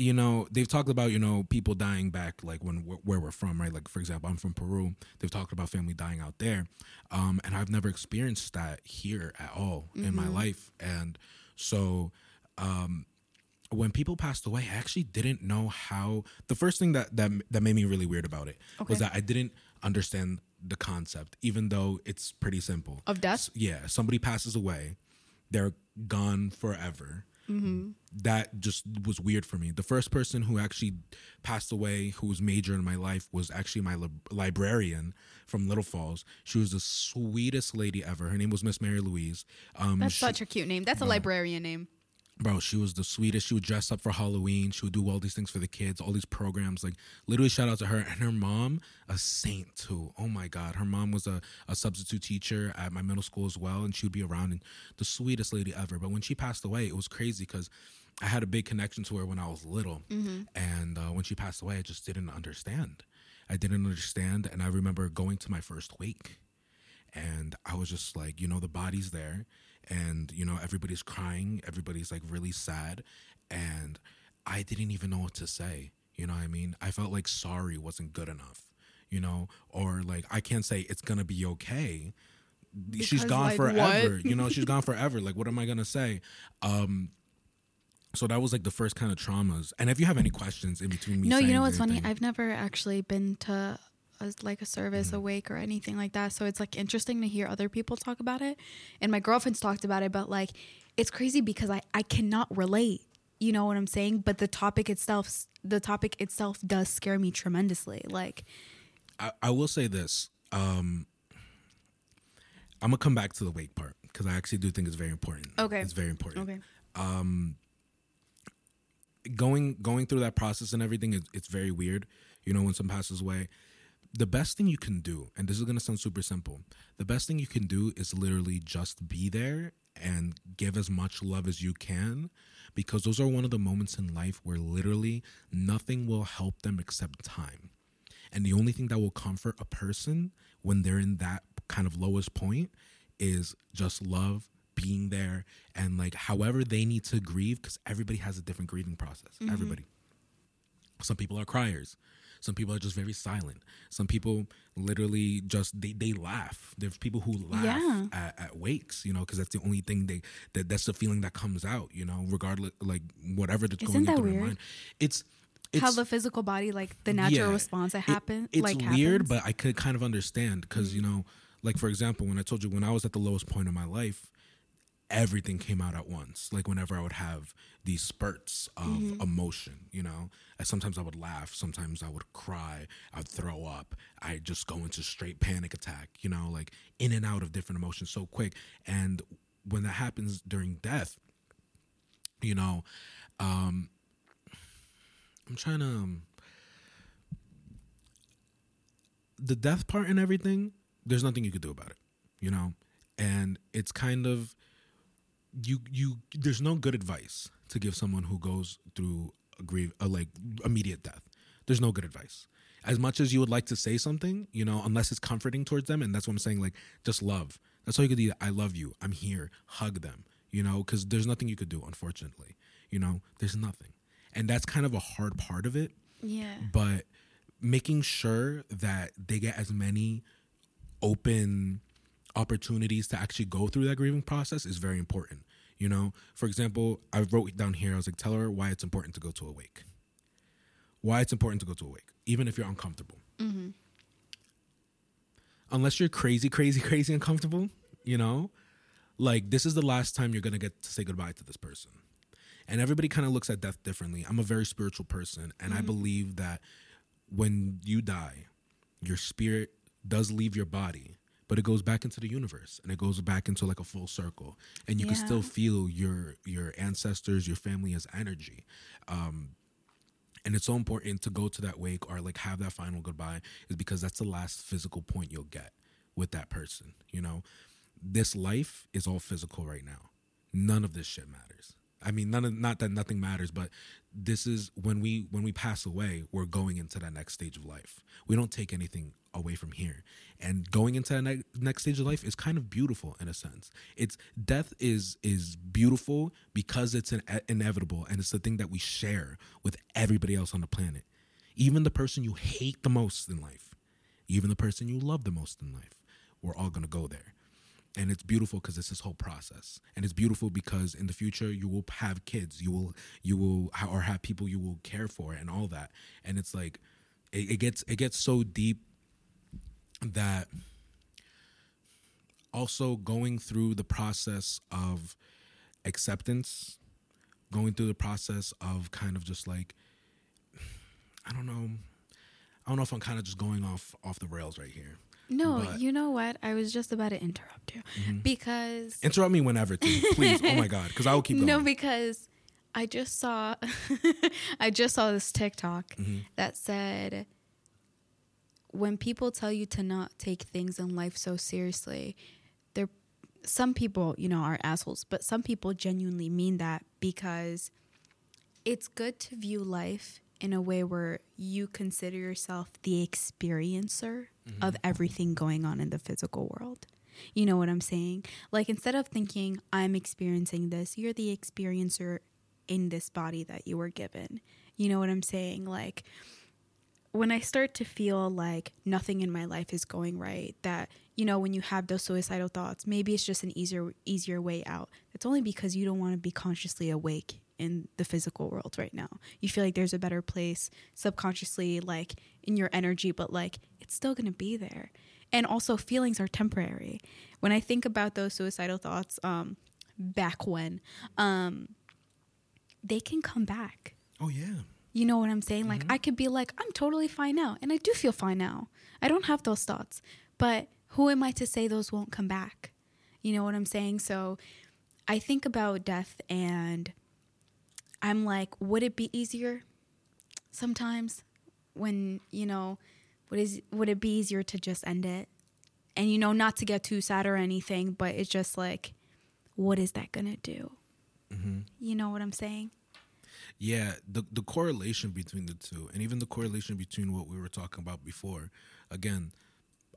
you know, they've talked about you know people dying back like when where we're from, right? Like for example, I'm from Peru. They've talked about family dying out there, um, and I've never experienced that here at all in my life, and so. Um, when people passed away, I actually didn't know how. The first thing that that that made me really weird about it was that I didn't understand the concept, even though it's pretty simple. Of death? S- yeah, somebody passes away, they're gone forever. That just was weird for me. The first person who actually passed away, who was major in my life, was actually my lib- librarian from Little Falls. She was the sweetest lady ever. Her name was Miss Mary Louise. Um, That's she- such a cute name. That's a librarian name. Bro she was the sweetest. She would dress up for halloween. She would do all these things for the kids all these programs like literally shout out to her. And her mom a saint too. Oh my god. Her mom was a, a substitute teacher at my middle school as well and she would be around and the sweetest lady ever. But when she passed away it was crazy because i had a big connection to her when i was little. And uh, when she passed away i just didn't understand. I didn't understand and i remember going to my first wake and I was just like, you know, the body's there, and you know, everybody's crying, everybody's like really sad, and I didn't even know what to say. You know what I mean? I felt like sorry wasn't good enough, you know, or like I can't say it's gonna be okay. She's gone like, forever. you know, she's gone forever. Like, what am I gonna say? Um, so that was like the first kind of traumas. And if you have any questions in between me, No, you know what's funny? I've never actually been to a, like a service, Mm-hmm. a wake, or anything like that. So it's like interesting to hear other people talk about it. And my girlfriend's talked about it, but like it's crazy because I I cannot relate. You know what I'm saying? But the topic itself, the topic itself, does scare me tremendously. Like, I, I will say this. Um, I'm gonna come back to the wake part because I actually do think it's very important. Okay. it's very important. okay, um Going going through that process and everything, it, it's very weird. You know, when someone passes away, the best thing you can do, and this is gonna sound super simple, the best thing you can do is literally just be there and give as much love as you can, because those are one of the moments in life where literally nothing will help them except time. And the only thing that will comfort a person when they're in that kind of lowest point is just love, being there, and like however they need to grieve, because everybody has a different grieving process. Mm-hmm. Everybody. Some people are criers. Some people are just very silent. Some people literally just they, they laugh. There's people who laugh Yeah. at, at wakes, you know, because that's the only thing they that that's the feeling that comes out, you know, regardless like whatever that's Isn't going that into their mind. It's it's how the physical body, like the natural yeah, response that it- happens, it's like weird, happens. but I could kind of understand because you know, like for example, when I told you when I was at the lowest point of my life, everything came out at once. Like whenever I would have these spurts of emotion, you know, and sometimes I would laugh, sometimes I would cry, I'd throw up, I'd just go into straight panic attack, you know, like in and out of different emotions so quick. And when that happens during death, you know, um, I'm trying to. Um, the death part and everything, there's nothing you could do about it, you know? And it's kind of you you there's no good advice to give someone who goes through a grief a like immediate death. There's no good advice. As much as you would like to say something, you know, unless it's comforting towards them, and that's what I'm saying, like just love. That's all you could do. I love you. I'm here. Hug them, you know, because there's nothing you could do, unfortunately. You know, there's nothing. And that's kind of a hard part of it Yeah. but making sure that they get as many open opportunities to actually go through that grieving process is very important. You know, for example, I wrote down here, I was like, tell her why it's important to go to a wake. Why it's important to go to a wake, even if you're uncomfortable. Mm-hmm. Unless you're crazy, crazy, crazy uncomfortable, you know, like this is the last time you're going to get to say goodbye to this person. And everybody kind of looks at death differently. I'm a very spiritual person, and I mm-hmm. believe that when you die, your spirit does leave your body, but it goes back into the universe and it goes back into like a full circle, and you can still feel your your ancestors, your family as energy. Um, and it's so important to go to that wake or like have that final goodbye is because that's the last physical point you'll get with that person. You know, this life is all physical right now. None of this shit matters. I mean, none of not that nothing matters, but this is when we when we pass away, we're going into that next stage of life. We don't take anything away from here, and going into that ne- next stage of life is kind of beautiful in a sense. It's death is is beautiful because it's an, inevitable, and it's the thing that we share with everybody else on the planet, even the person you hate the most in life, even the person you love the most in life. We're all gonna go there and it's beautiful because it's this whole process. And it's beautiful because in the future you will have kids. You will you will or have people you will care for and all that. And it's like it, it gets it gets so deep that also going through the process of acceptance going through the process of kind of just like i don't know. I don't know if i'm kind of just going off off the rails right here No, But- Mm-hmm. you know what? I was just about to interrupt you because Interrupt me whenever, too, please. oh my god, because I will keep going. no, because I just saw I just saw this TikTok Mm-hmm. that said when people tell you to not take things in life so seriously, they're some people, you know, are assholes, but some people genuinely mean that because it's good to view life in a way where you consider yourself the experiencer mm-hmm. of everything going on in the physical world. You know what I'm saying? Like instead of thinking I'm experiencing this, you're the experiencer in this body that you were given. You know what I'm saying? Like when I start to feel like nothing in my life is going right, that you know when you have those suicidal thoughts, maybe it's just an easier easier way out. It's only because you don't want to be consciously awake in the physical world right now. You feel like there's a better place subconsciously like in your energy, but like it's still going to be there. And also feelings are temporary. When I think about those suicidal thoughts um back when um they can come back. oh yeah, You know what I'm saying? Like I could be like, I'm totally fine now, and I do feel fine now. I don't have those thoughts, but who am I to say those won't come back? You know what I'm saying? So I think about death, and I'm like, would it be easier? Sometimes, when you know, would is would it be easier to just end it? And you know, not to get too sad or anything, but it's just like, what is that gonna do? Mm-hmm. You know what I'm saying? yeah. The the correlation between the two, and even the correlation between what we were talking about before. Again,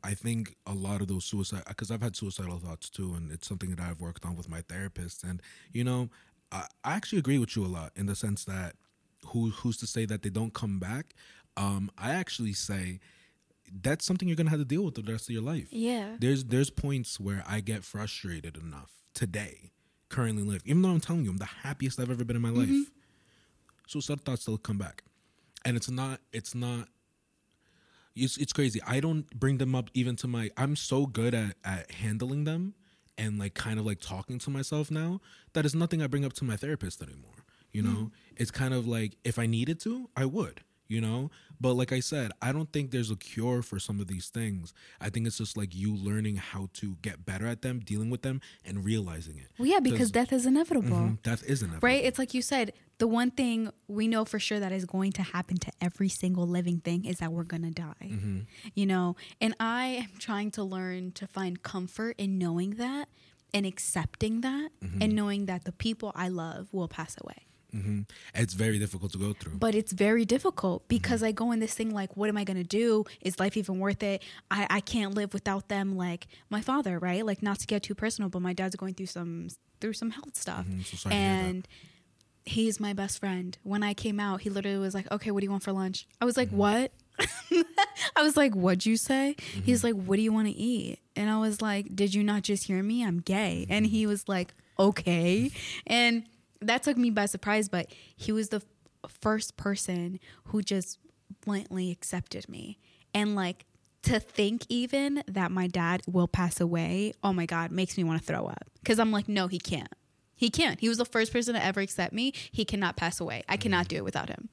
I think a lot of those suicide because I've had suicidal thoughts too, and it's something that I've worked on with my therapist. And you know, I, I actually agree with you a lot in the sense that who who's to say that they don't come back? Um, I actually say that's something you're gonna have to deal with the rest of your life. Yeah. There's there's points where I get frustrated enough today, currently live, even though I'm telling you I'm the happiest I've ever been in my life. Suicide thoughts still come back, and it's not it's not. It's, it's crazy. I don't bring them up even to my. I'm so good at, at handling them and like kind of like talking to myself now, that is nothing I bring up to my therapist anymore. You hmm. know, it's kind of like if I needed to, I would. You know, but like I said, I don't think there's a cure for some of these things. I think it's just like you learning how to get better at them, dealing with them, and realizing it. Well, yeah, because death is inevitable. Mhm, death is inevitable. Right? It's like you said, the one thing we know for sure that is going to happen to every single living thing is that we're going to die. Mm-hmm. You know, and I am trying to learn to find comfort in knowing that and accepting that Mm-hmm. and knowing that the people I love will pass away. Hmm It's very difficult to go through. But it's very difficult because I go in this thing like, what am I gonna do? Is life even worth it? I, I can't live without them. Like my father, right? Like not to get too personal, but my dad's going through some through some health stuff, Mhm, so sorry to hear that. and he's my best friend. When I came out, he literally was like, "Okay, what do you want for lunch?" I was like, Mm-hmm. "What?" I was like, "What'd you say?" Mm-hmm. He's like, "What do you want to eat?" And I was like, "Did you not just hear me? I'm gay." And Mm-hmm. he was like, "Okay," and that took me by surprise. But he was the first person who just bluntly accepted me, and like to think even that my dad will pass away. Oh my god, makes me want to throw up because I'm like, no, he can't. He can't. He was the first person to ever accept me. He cannot pass away. I cannot do it without him.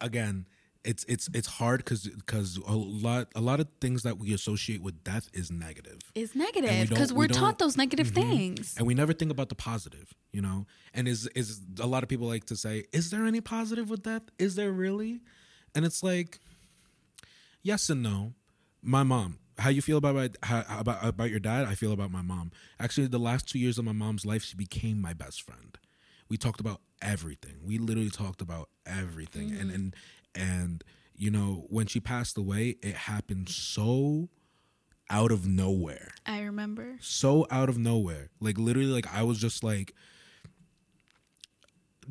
Again, it's it's it's hard because because a lot a lot of things that we associate with death is negative. It's we negative because we we're don't- taught those negative Mhm. things. and we never think about the positive you know? And is is a lot of people like to say is there any positive with death? Is there really? And it's like yes and no. My mom how you feel about my how, about about your dad? I feel about my mom. Actually the last two years of my mom's life she became my best friend. We talked about everything. We literally talked about everything. And and and you know when she passed away it happened so out of nowhere I remember. so out of nowhere. Like literally, like I was just like,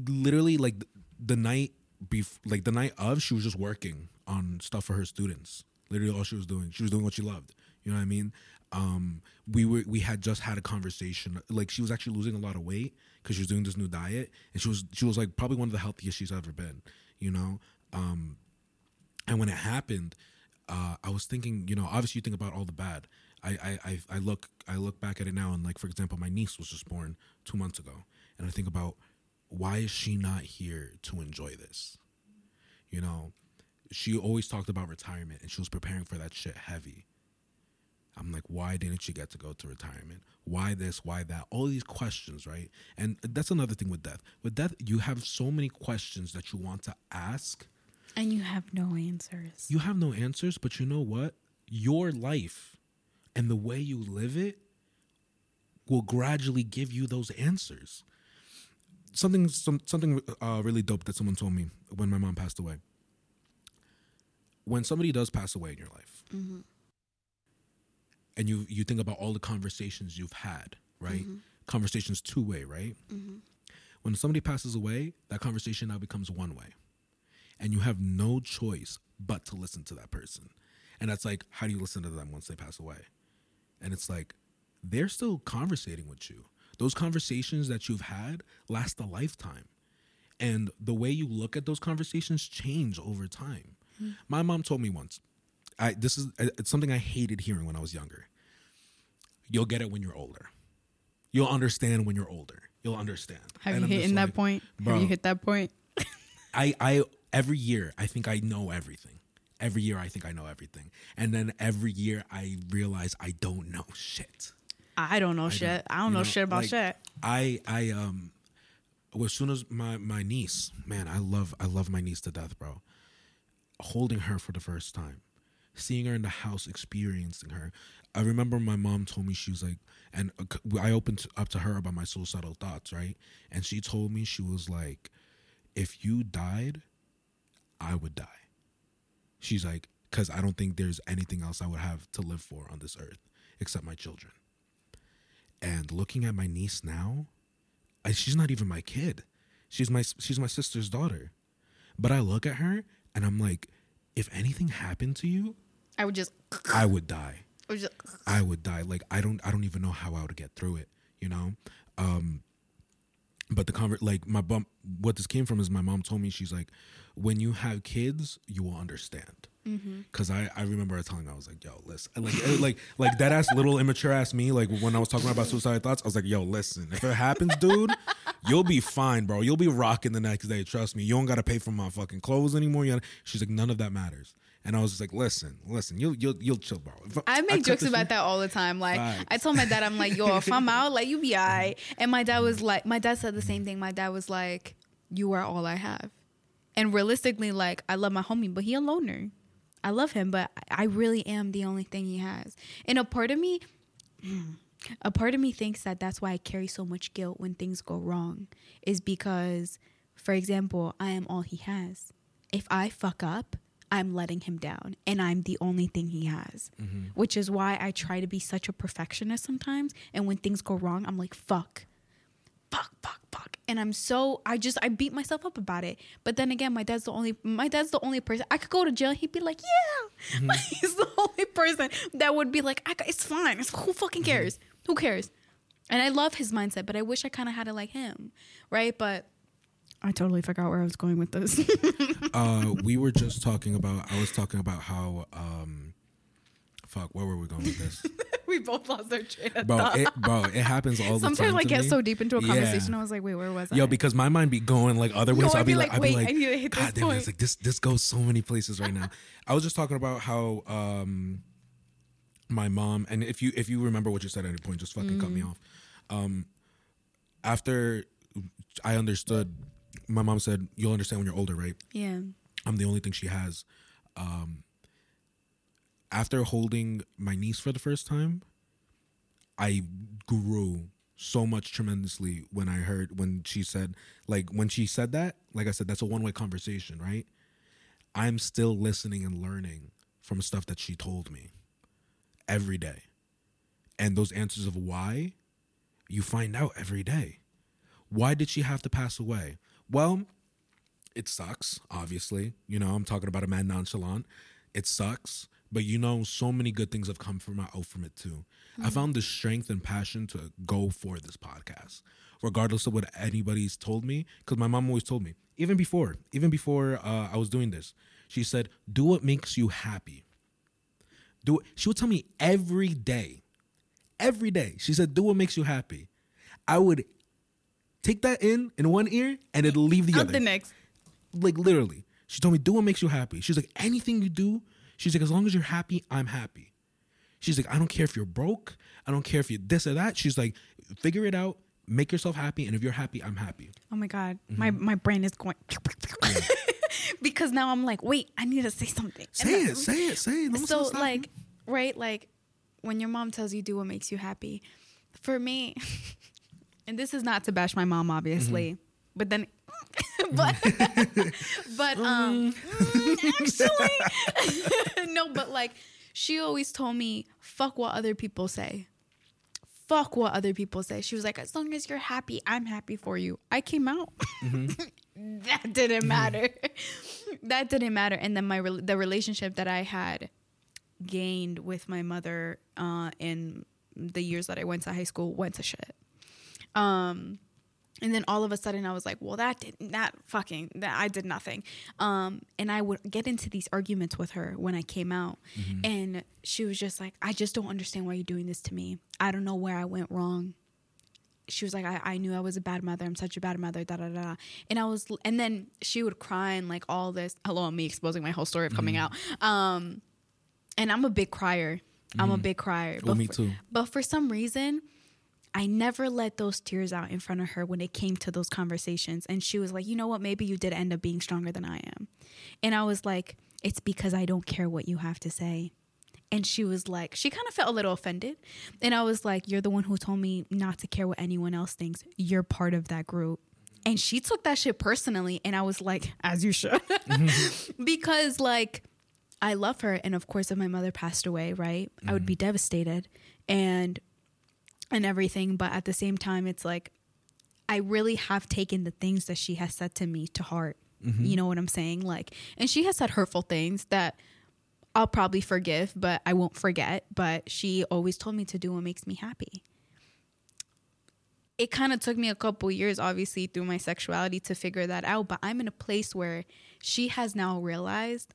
literally like the night bef- like the night of, she was just working on stuff for her students. Literally, all she was doing, she was doing what she loved. You know what I mean? Um, we were we had just had a conversation. Like she was actually losing a lot of weight because she was doing this new diet, and she was she was like probably one of the healthiest she's ever been. You know, um, and when it happened, uh, I was thinking, you know, obviously you think about all the bad. I, I, I, I look I look back at it now and like for example, my niece was just born two months ago, and I think about why is she not here to enjoy this? You know, she always talked about retirement and she was preparing for that shit heavy. I'm like, why didn't she get to go to retirement? Why this? Why that? All these questions, right? And that's another thing with death. With death, you have so many questions that you want to ask And you have no answers. you have no answers, but you know what? Your life and the way you live it will gradually give you those answers. Something, some, something uh, really dope that someone told me when my mom passed away. When somebody does pass away in your life, mm-hmm. and you you think about all the conversations you've had, right? Mm-hmm. Conversations two way, right? Mm-hmm. When somebody passes away, that conversation now becomes one way and you have no choice but to listen to that person. And that's like, how do you listen to them once they pass away? And it's like, they're still conversating with you. Those conversations that you've had last a lifetime. And the way you look at those conversations change over time. Hmm. My mom told me once, I this is uh, it's something I hated hearing when I was younger. You'll get it when you're older. You'll understand when you're older. You'll understand. Have And you hit that like, point? bro. Have you hit that point? I I every year I think I know everything. Every year I think I know everything, and then every year I realize I don't know shit. I don't know I shit. I don't you know, shit about like, shit. I I um, well, as soon as my my niece, man, I love I love my niece to death, bro. Holding her for the first time, seeing her in the house, experiencing her. I remember my mom told me she was like, and I opened up to her about my suicidal thoughts, right? And she told me she was like, if you died, I would die. She's like, because I don't think there's anything else I would have to live for on this earth except my children. And looking at my niece now, I, she's not even my kid. She's my she's my sister's daughter. But I look at her and I'm like, if anything happened to you, I would just, I would die. I would just I would die. Like I don't I don't even know how I would get through it, you know? Um but the convert like my bump what this came from is my mom told me she's like when you have kids you will understand because I, I remember her telling me I was like yo listen like eh, like like that ass little immature ass me like when I was talking about suicide thoughts I was like yo listen if it happens dude you'll be fine bro you'll be rocking the next day trust me you don't gotta pay for my fucking clothes anymore you she's like none of that matters and I was just like listen listen you'll you'll you'll chill bro If I make cut jokes about shit- that all the time. Like Facts. I told my dad, I'm like, yo, if I'm out, like you be alright. And my dad was like, my dad said the same thing. My dad was like, you are all I have. And realistically, like I love my homie, but he a loner. I love him, but I really am the only thing he has. And a part of me, mm, a part of me thinks that that's why I carry so much guilt when things go wrong, is because, for example, I am all he has. If I fuck up, I'm letting him down, and I'm the only thing he has, mm-hmm. which is why I try to be such a perfectionist sometimes. And when things go wrong, I'm like, fuck, fuck, fuck, fuck. And I'm so I just I beat myself up about it. But then again, my dad's the only my dad's the only person I could go to jail. He'd be like, yeah. He's the only person that would be like, I, it's fine. It's, who fucking cares? Who cares? And I love his mindset, but I wish I kind of had it like him, right? But I totally forgot where I was going with this. uh, we were just talking about. I was talking about how. Um, fuck, where were we going with this, we both lost our train of bro? thought. It, bro, it happens all the time. Sometimes I to get me. so deep into a Yeah. conversation, I was like, wait, where was I? Yo, because my mind be going like other ways. No, I'll I'd be be like, like, I'll be wait, like, I need to hit this God damn it! point." It's like this. This goes so many places right now. I was just talking about how um, my mom, and if you if you remember what you said at any point, just fucking cut me Mm. off. Um, after I understood, my mom said, "You'll understand when you're older, right?" yeah. I'm the only thing she has. Um, after holding my niece for the first time, I grew so much tremendously when I heard when she said like when she said that, like I said, that's a one way conversation, right? I'm still listening and learning from stuff that she told me every day. And those answers of why you find out every day. Why did she have to pass away? Well, it sucks, obviously. You know, I'm talking about a man nonchalant. It sucks, but you know, so many good things have come from out from it too. I found the strength and passion to go for this podcast, regardless of what anybody's told me. Because my mom always told me, even before, even before uh, I was doing this, she said, "Do what makes you happy." Do it. She would tell me every day, every day. She said, "Do what makes you happy." I would take that in in one ear and it'll leave the Out other the next. like literally she told me do what makes you happy she's like anything you do she's like as long as you're happy i'm happy she's like i don't care if you're broke i don't care if you're this or that she's like figure it out make yourself happy and if you're happy i'm happy Oh my god, Mm-hmm. my my brain is going because now I'm like, wait, I need to say something. And say then- it say it say it Don't so like, right, like when your mom tells you do what makes you happy. For me, and this is not to bash my mom, obviously, Mm-hmm. but then. but but um actually no but like she always told me fuck what other people say. Fuck what other people say. She was like as long as you're happy i'm happy for you. I came out. That didn't matter. That didn't matter. And then my the relationship that i had gained with my mother uh in the years that i went to high school went to shit. Um and then all of a sudden I was like, well, that didn't that fucking that I did nothing. Um, and I would get into these arguments with her when I came out, and she was just like, I just don't understand why you're doing this to me. I don't know where I went wrong. She was like, I, I knew I was a bad mother. I'm such a bad mother. Da da da. And I was, and then she would cry and like all this. Hello, me exposing my whole story of coming out. Um, and I'm a big crier. I'm a big crier. Oh, me for, too. But for some reason, I never let those tears out in front of her when it came to those conversations. And she was like, you know what? Maybe you did end up being stronger than I am. And I was like, it's because I don't care what you have to say. And she was like, she kind of felt a little offended. And I was like, you're the one who told me not to care what anyone else thinks. You're part of that group. And she took that shit personally. And I was like, as you should. Mm-hmm. because, like, I love her. And of course, if my mother passed away, right, I would be mm-hmm. devastated. And and everything but at the same time it's like i really have taken the things that she has said to me to heart. Mm-hmm. You know what i'm saying? Like and she has said hurtful things that i'll probably forgive but i won't forget but she always told me to do what makes me happy. It kind of took me a couple years, obviously, through my sexuality to figure that out. But I'm in a place where she has now realized,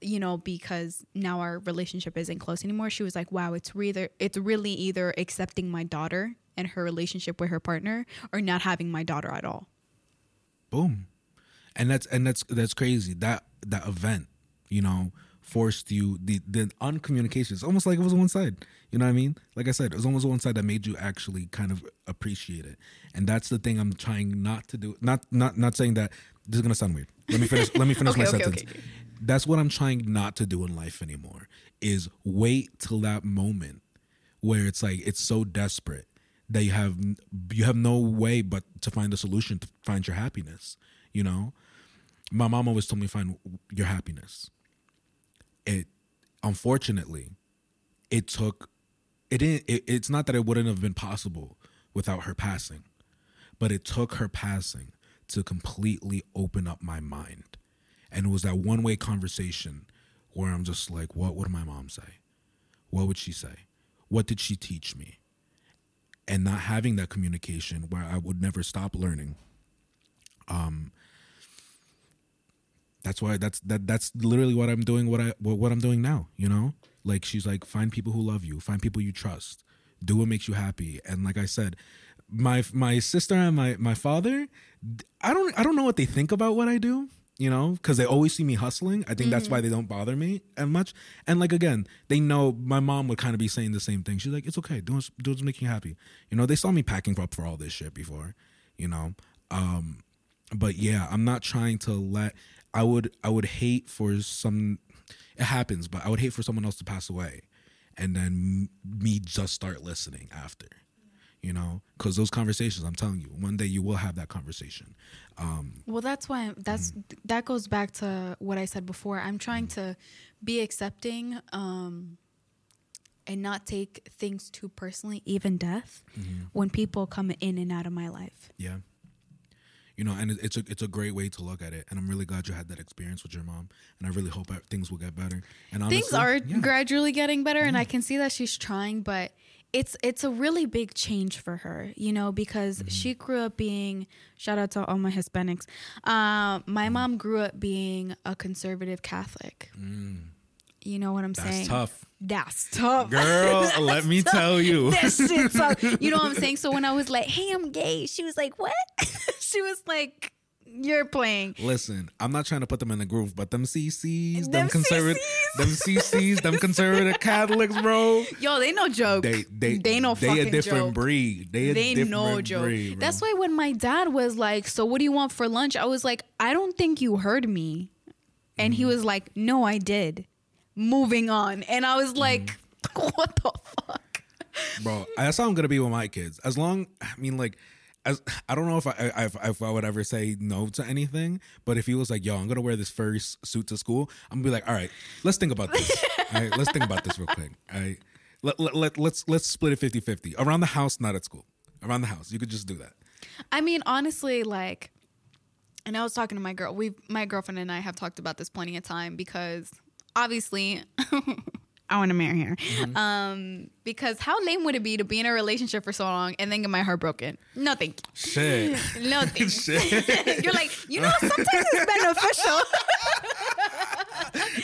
you know, because now our relationship isn't close anymore. She was like, "Wow, it's really it's really either accepting my daughter and her relationship with her partner, or not having my daughter at all." Boom, and that's and that's that's crazy. That that event, you know, forced you the the uncommunication. It's almost like it was one side. You know what I mean? Like I said, it was almost one side that made you actually kind of appreciate it. And that's the thing I'm trying not to do. Not not not saying that this is gonna sound weird. Let me finish. let me finish Okay, my okay, sentence. okay. That's what I'm trying not to do in life anymore. Is wait till that moment where it's like it's so desperate that you have you have no way but to find a solution to find your happiness. You know, my mom always told me find your happiness. It unfortunately, it took it didn't. It, it's not that it wouldn't have been possible without her passing, but it took her passing to completely open up my mind, and it was that one way conversation where I'm just like, what would my mom say? What would she say? What did she teach me? And not having that communication where I would never stop learning. Um, that's why that's that that's literally what I'm doing what I what, what I'm doing now, you know? Like she's like find people who love you, find people you trust. Do what makes you happy. And like I said, my my sister and my my father, I don't I don't know what they think about what I do, you know, cuz they always see me hustling. I think that's why they don't bother me as much. And like again, they know my mom would kind of be saying the same thing. She's like, "It's okay. Do what's, do what's making you happy." You know, they saw me packing up for all this shit before, you know. Um but yeah, I'm not trying to let I would I would hate for some it happens, but I would hate for someone else to pass away and then m- me just start listening after. You know, cuz those conversations, I'm telling you, one day you will have that conversation. Um Well, that's why that's that goes back to what I said before. I'm trying to be accepting um and not take things too personally, even death, when people come in and out of my life. yeah. You know, and it's a it's a great way to look at it, and I'm really glad you had that experience with your mom, and I really hope things will get better. And honestly, Things are yeah. gradually getting better and I can see that she's trying, but it's it's a really big change for her, you know, because Mm-hmm. she grew up being shout out to all my Hispanics. Uh, my Mm. mom grew up being a conservative Catholic. You know what I'm Mm. That's saying? tough. That's tough. Girl, let me tell you. that shit's tough. You know what I'm saying? So when I was like, "Hey, I'm gay," she was like, "What?" she was like, "You're playing." Listen, I'm not trying to put them in the groove, but them CCs, them, Them conservative, them CCs, them conservative Catholics, bro. Yo, they no joke. They they they no they a different joke. breed. They a they different no joke. breed. bro. That's why when my dad was like, "So what do you want for lunch?" I was like, "I don't think you heard me," and Mm-hmm. he was like, "No, I did." Moving on, and I was like, Mm-hmm. "What the fuck?" bro. That's how I'm gonna be with my kids. As long, I mean, like, as I don't know if I if, if I would ever say no to anything, but if he was like, "Yo, I'm gonna wear this first suit to school," I'm gonna be like, "All right, let's think about this. all right, let's think about this real quick. All right, let, let, let let's let's split it 50-50. around the house, not at school. Around the house, you could just do that. I mean, honestly, like, and I was talking to my girl. We, my girlfriend and I have talked about this plenty of time because obviously, I want to marry her. Mm-hmm. Um, because how lame would it be to be in a relationship for so long and then get my heart broken? No, thank Shit. you. No, thank you. Shit. You're like, you know, sometimes it's beneficial.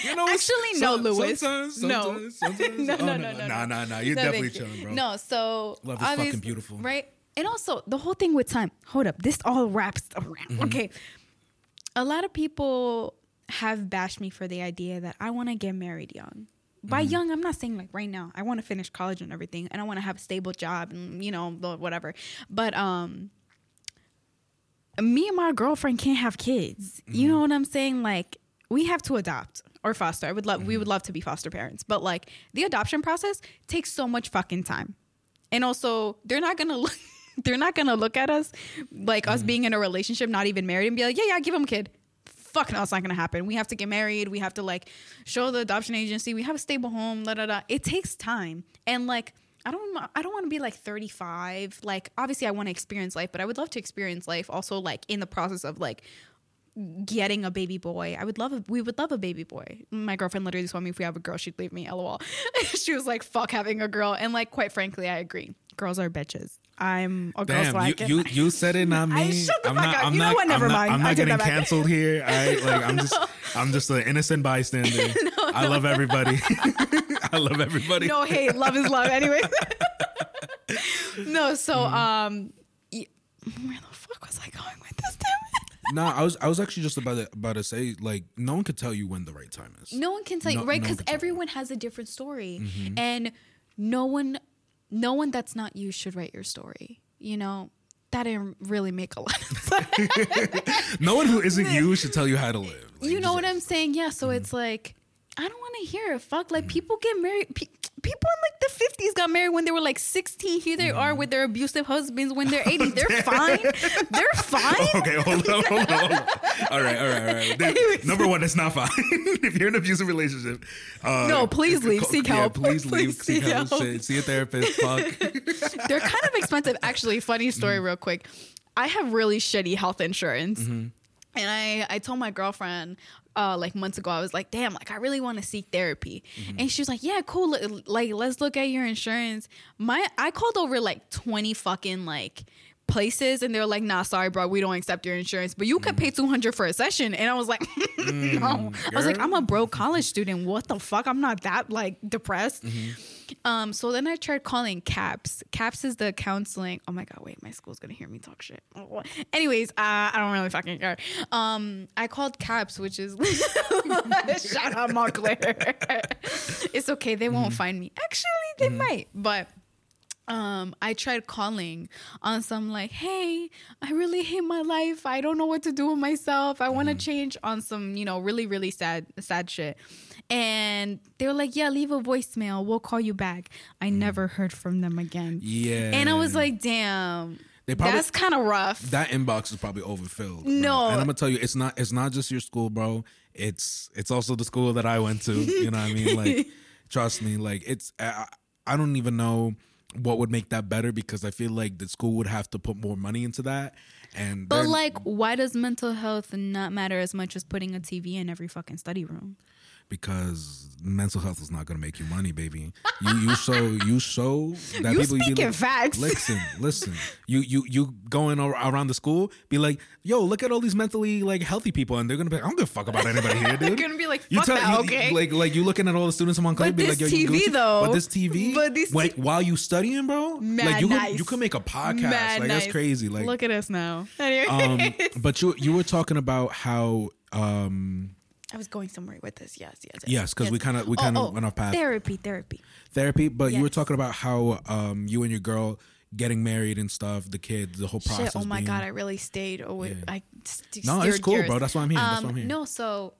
You know, Actually, no, some- Lewis. Sometimes, No. sometimes, sometimes. No, oh, no, no, no, Nah, no. nah, nah. You're No, definitely chilling, bro. No, so Love is fucking beautiful. right? And also the whole thing with time. Hold up, this all wraps around. Mm-hmm. Okay, a lot of people have bashed me for the idea that I want to get married young. By Mm-hmm. young, I'm not saying like right now. I want to finish college and everything, and I want to have a stable job and you know whatever. But um, me and my girlfriend can't have kids. Mm-hmm. You know what I'm saying? Like we have to adopt or foster. I would love Mm-hmm. we would love to be foster parents, but like the adoption process takes so much fucking time. And also, they're not to look they're not going to look at us like us being in a relationship, not even married and be like, "Yeah, yeah, give them a kid." Fuck no, it's not gonna happen. We have to get married. We have to like show the adoption agency. We have a stable home. Da da da. It takes time, and like I don't I don't want to be like 35. Like obviously I want to experience life, but I would love to experience life also like in the process of like getting a baby boy. I would love a, we would love a baby boy. My girlfriend literally told me if we have a girl, she'd leave me. LOL. she was like, "Fuck having a girl," and like quite frankly, I agree. Girls are bitches. I'm a girl, Damn, so I you, can. you you said it, not me. I- shut the I'm fuck not. up. I'm You know not. what? Never I'm mind. Not, I'm not getting canceled here. I like. I'm just. I'm just an innocent bystander. I love everybody. I love everybody. no hate, love is love. Anyway, no. So, Mm-hmm. um, where the fuck was I going with this? Damn. No, I was. I was actually just about to, about to say like no one could tell you when the right time is. No one can tell you, right? Because can you. everyone has a different story, Mm-hmm. and no one, no one that's not you should write your story. You know, that didn't really make a lot of sense. No one who isn't you should tell you how to live. Like, you know what I'm saying? Yeah. So Mm-hmm. it's like, I don't want to hear it. Fuck. Like people get married. Pe- people in like the 50s got married when they were like 16. Here they are Mm-hmm. with their abusive husbands when they're 80. They're fine. They're fine. Okay, hold on, hold on, hold on. All right, all right, all right. There- number one, that's not fine. if you're in an abusive relationship, uh, No, please leave. Seek yeah, help. please leave. Please seek seek help. help. Shit, See a therapist. Fuck. They're kind of expensive. Actually, funny story, Mm-hmm. real quick. I have really shitty health insurance. And I, I told my girlfriend uh, like months ago, I was like, damn, like I really want to seek therapy. Mm-hmm. And she was like, yeah, cool. L- Like, let's look at your insurance. My I called over like 20 fucking like places and they're like, nah, sorry, bro, we don't accept your insurance, but you could pay 200 for a session. And I was like, no. I was like. I'm a broke college student. What the fuck? I'm not that like depressed. Um, so then I tried calling CAPS. CAPS is the counseling. Oh my god, wait, my school's gonna hear me talk shit. Oh, Anyways, uh, I don't really fucking care. Um, I called CAPS, which is shout out Montclair. it's okay, they won't find me. Actually, they might, but um I tried calling on some like, hey, I really hate my life. I don't know what to do with myself. I want to change on some, you know, really really sad sad shit. And they were like, yeah, leave a voicemail. We'll call you back. I never heard from them again. Yeah. And I was like, damn. They probably- that's kind of rough. that inbox is probably overfilled. bro. No. and I'm gonna tell you, it's not. It's not just your school, bro. It's it's also the school that I went to. You know what I mean? Like, trust me. Like, it's. I, I don't even know what would make that better because I feel like the school would have to put more money into that. And but they're- like, why does mental health not matter as much as putting a TV in every fucking study room? Because mental health is not gonna make you money, baby. You you show you show that people You people be speaking like, facts. Listen, listen. You you you going around the school, be like, yo, look at all these mentally like healthy people, and they're gonna be, like, I don't give a fuck about anybody here, dude. They're gonna be like, You fuck tell- that, you- okay? Like like you looking at all the students in one class, But be like, yo, this you TV Gucci? though. But this TV, But this wait, t- while you studying, bro, Mad like you nice. could, you could make a podcast, Mad like nice. that's crazy. Like, look at us now. Um, but you you were talking about how um I was going somewhere with this. Yes, yes, Yes, 'cause we kinda- we Oh, kinda oh, went off path. Therapy, therapy. therapy, but you were talking about how um you and your girl getting married and stuff, the kids, the whole process. Shit, oh my being- god, I really stayed. Oh, Yeah. I st- No, it's cool, gears. bro. That's why I'm here. That's why I'm Um, here. No, so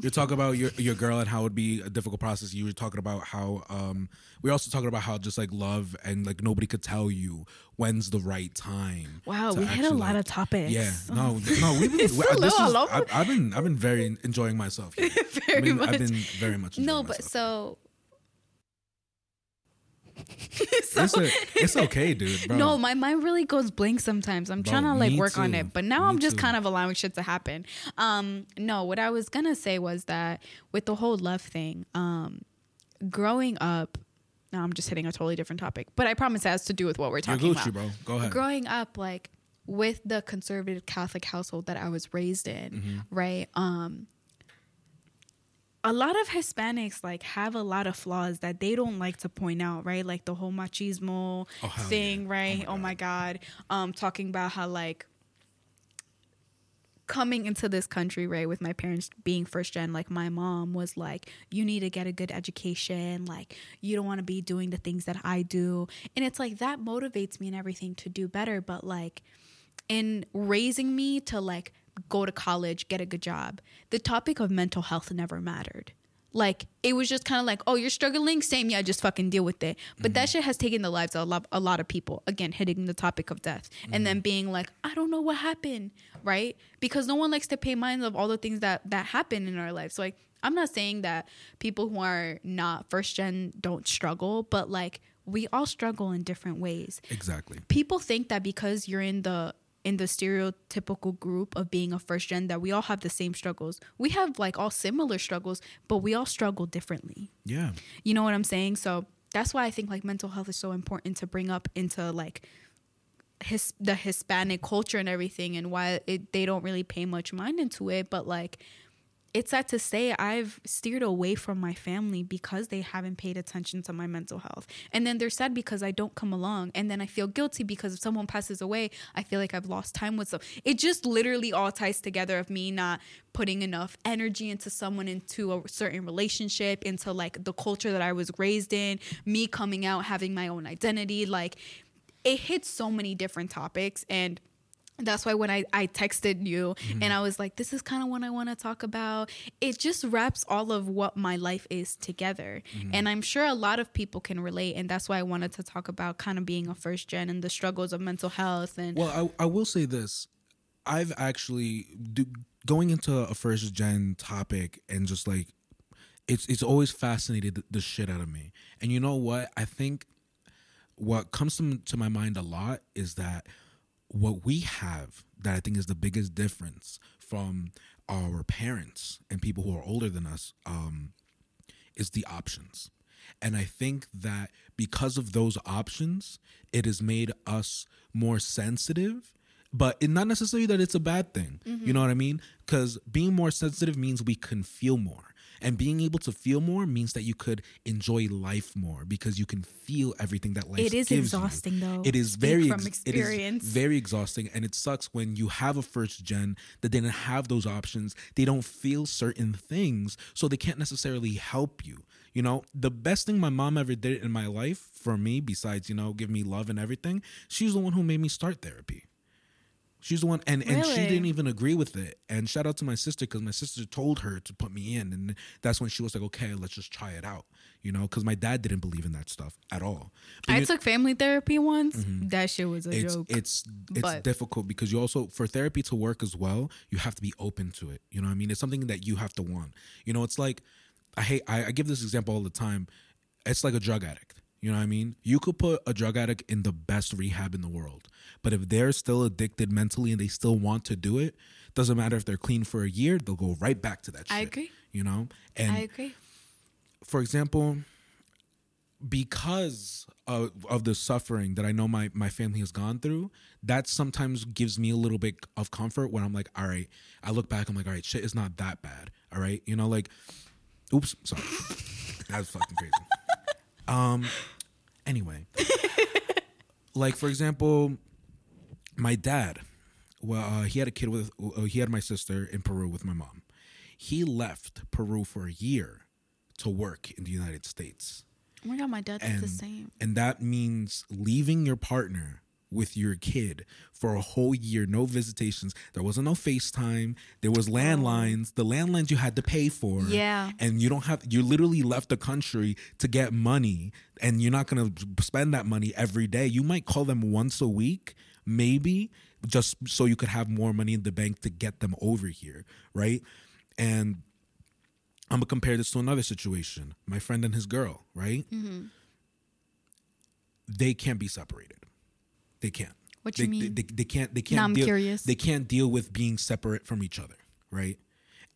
You're talking about your your girl and how it'd be a difficult process. You were talking about how um we're also talking about how just like love and like nobody could tell you when's the right time. Wow, we hit a lot like- of topics. Yeah, no, no, we've been. We- this little is. I, I've been, I've been very enjoying myself. Here. very I mean, much. I've been very much. no, but myself. so. it's, a, it's okay, dude. Bro. No, my mind really goes blank sometimes. I'm Bro, trying to like work on it, but now Me I'm just too. kind of allowing shit to happen. Um, no, what I was gonna say was that with the whole love thing, um, growing up. Now I'm just hitting a totally different topic, but I promise it has to do with what we're you're talking Gucci, about. bro. Go ahead. growing up like with the conservative catholic household that i was raised in Mm-hmm. right um a lot of hispanics like have a lot of flaws that they don't like to point out right like the whole machismo Oh, thing yeah. Oh right my oh my god um talking about how like coming into this country, right, with my parents being first gen, like my mom was like, you need to get a good education. Like, you don't want to be doing the things that I do. And it's like that motivates me and everything to do better. But like, in raising me to like go to college, get a good job, the topic of mental health never mattered. Like it was just kind of like, oh, you're struggling, same, yeah, just fucking deal with it. But that mm-hmm. shit has taken the lives of a lot, a lot of people. Again, hitting the topic of death, and then mm-hmm. being like, I don't know what happened, right? Because no one likes to pay minds of all the things that that happen in our lives. Like I'm not saying that people who are not first gen don't struggle, but like we all struggle in different ways Exactly. people think that because you're in the in the stereotypical group of being a first gen that we all have the same struggles. We have like all similar struggles, but we all struggle differently. Yeah. You know what I'm saying? So that's why I think like mental health is so important to bring up into like his the Hispanic culture and everything, and why it, they don't really pay much mind into it. But like, it's sad to say I've steered away from my family because they haven't paid attention to my mental health. And then they're sad because I don't come along. And then I feel guilty because if someone passes away, I feel like I've lost time with them. It just literally all ties together of me not putting enough energy into someone, into a certain relationship, into like the culture that I was raised in, me coming out, having my own identity. Like it hits so many different topics. And that's why when I, I texted you Mm-hmm. and I was like, this is kind of what I want to talk about, it just wraps all of what my life is together. Mm-hmm. And I'm sure a lot of people can relate. And that's why I wanted to talk about kind of being a first gen and the struggles of mental health. And Well, I, I will say this. I've actually do, going into a first gen topic and just like it's it's always fascinated the, the shit out of me. And you know what? I think what comes to, to my mind a lot is that what we have that I think is the biggest difference from our parents and people who are older than us um, is the options. And I think that because of those options, it has made us more sensitive. But it, not necessarily that it's a bad thing. You know what I mean? Because being more sensitive means we can feel more. And being able to feel more means that you could enjoy life more because you can feel everything that life It is gives you. exhausting, though. It is very from ex- experience. It is very exhausting and it sucks when you have a first gen that didn't have those options they don't feel certain things so they can't necessarily help you you know the best thing my mom ever did in my life for me besides you know give me love and everything she's the one who made me start therapy She's the one, and, and she didn't even agree with it. And shout out to my sister because my sister told her to put me in, and that's when she was like, "Okay, let's just try it out," you know, because my dad didn't believe in that stuff at all. But I you- took family therapy once. Mm-hmm. That shit was a it's joke. it's it's But- difficult because you also for therapy to work as well you have to be open to it you know what i mean it's something that you have to want you know it's like i hate i, I give this example all the time it's like a drug addict you know what i mean you could put a drug addict in the best rehab in the world but if they're still addicted mentally and they still want to do it doesn't matter if they're clean for a year they'll go right back to that shit I agree. you know and I agree. for example, because of, of the suffering that I know my, my family has gone through, that sometimes gives me a little bit of comfort when I'm like, all right, I look back, I'm like, all right, shit is not that bad. All right. You know, like, oops, sorry. That's fucking crazy. Um, anyway, like, for example, my dad, well, uh, he had a kid with, uh, he had my sister in Peru with my mom. He left Peru for a year to work in the United States. Oh my god, my dad did the same. and that means leaving your partner with your kid for a whole year, no visitations. There wasn't no FaceTime. There was landlines. The landlines you had to pay for. Yeah. And you don't have you literally left the country to get money and you're not gonna spend that money every day. You might call them once a week, maybe, just so you could have more money in the bank to get them over here, right? And I'm gonna compare this to another situation. My friend and his girl, right? Mm-hmm. They can't be separated. They can't. What they, you mean? They, they, they can't. They can't. Now I'm deal, curious. They can't deal with being separate from each other, right?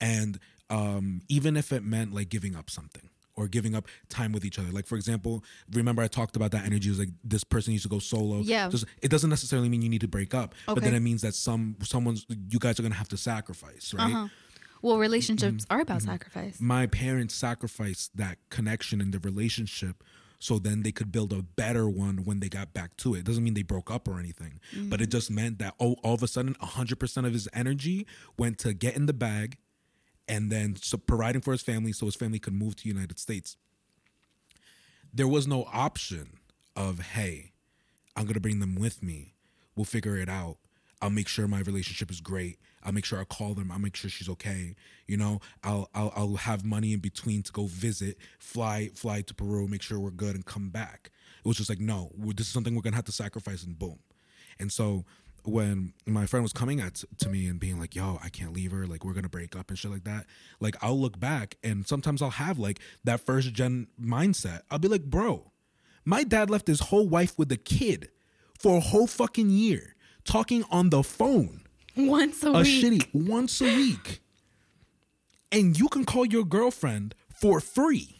And um, even if it meant like giving up something or giving up time with each other, like for example, remember I talked about that energy was like this person needs to go solo. Yeah. Just, it doesn't necessarily mean you need to break up, but then it means that some someone's you guys are gonna have to sacrifice, right? Uh-huh. Well, relationships Mm-hmm. are about sacrifice. my parents sacrificed that connection in the relationship so then they could build a better one when they got back to it. Doesn't mean they broke up or anything, but it mm. just meant that oh, all of a sudden, 100% of his energy went to get in the bag and then so providing for his family so his family could move to United States. There was no option of, hey, I'm gonna bring them with me. We'll figure it out. I'll make sure my relationship is great. I'll make sure I call them. I'll make sure she's okay. You know, I'll I'll I'll have money in between to go visit, fly fly to Peru, make sure we're good, and come back. It was just like, no, this is something we're gonna have to sacrifice, and boom. And so when my friend was coming at to me and being like, "Yo, I can't leave her. Like, we're gonna break up and shit like that." Like, I'll look back and sometimes I'll have like that first gen mindset. I'll be like, "Bro, my dad left his whole wife with a kid for a whole fucking year, talking on the phone, Once a, a week. shitty once a week, and you can call your girlfriend for free."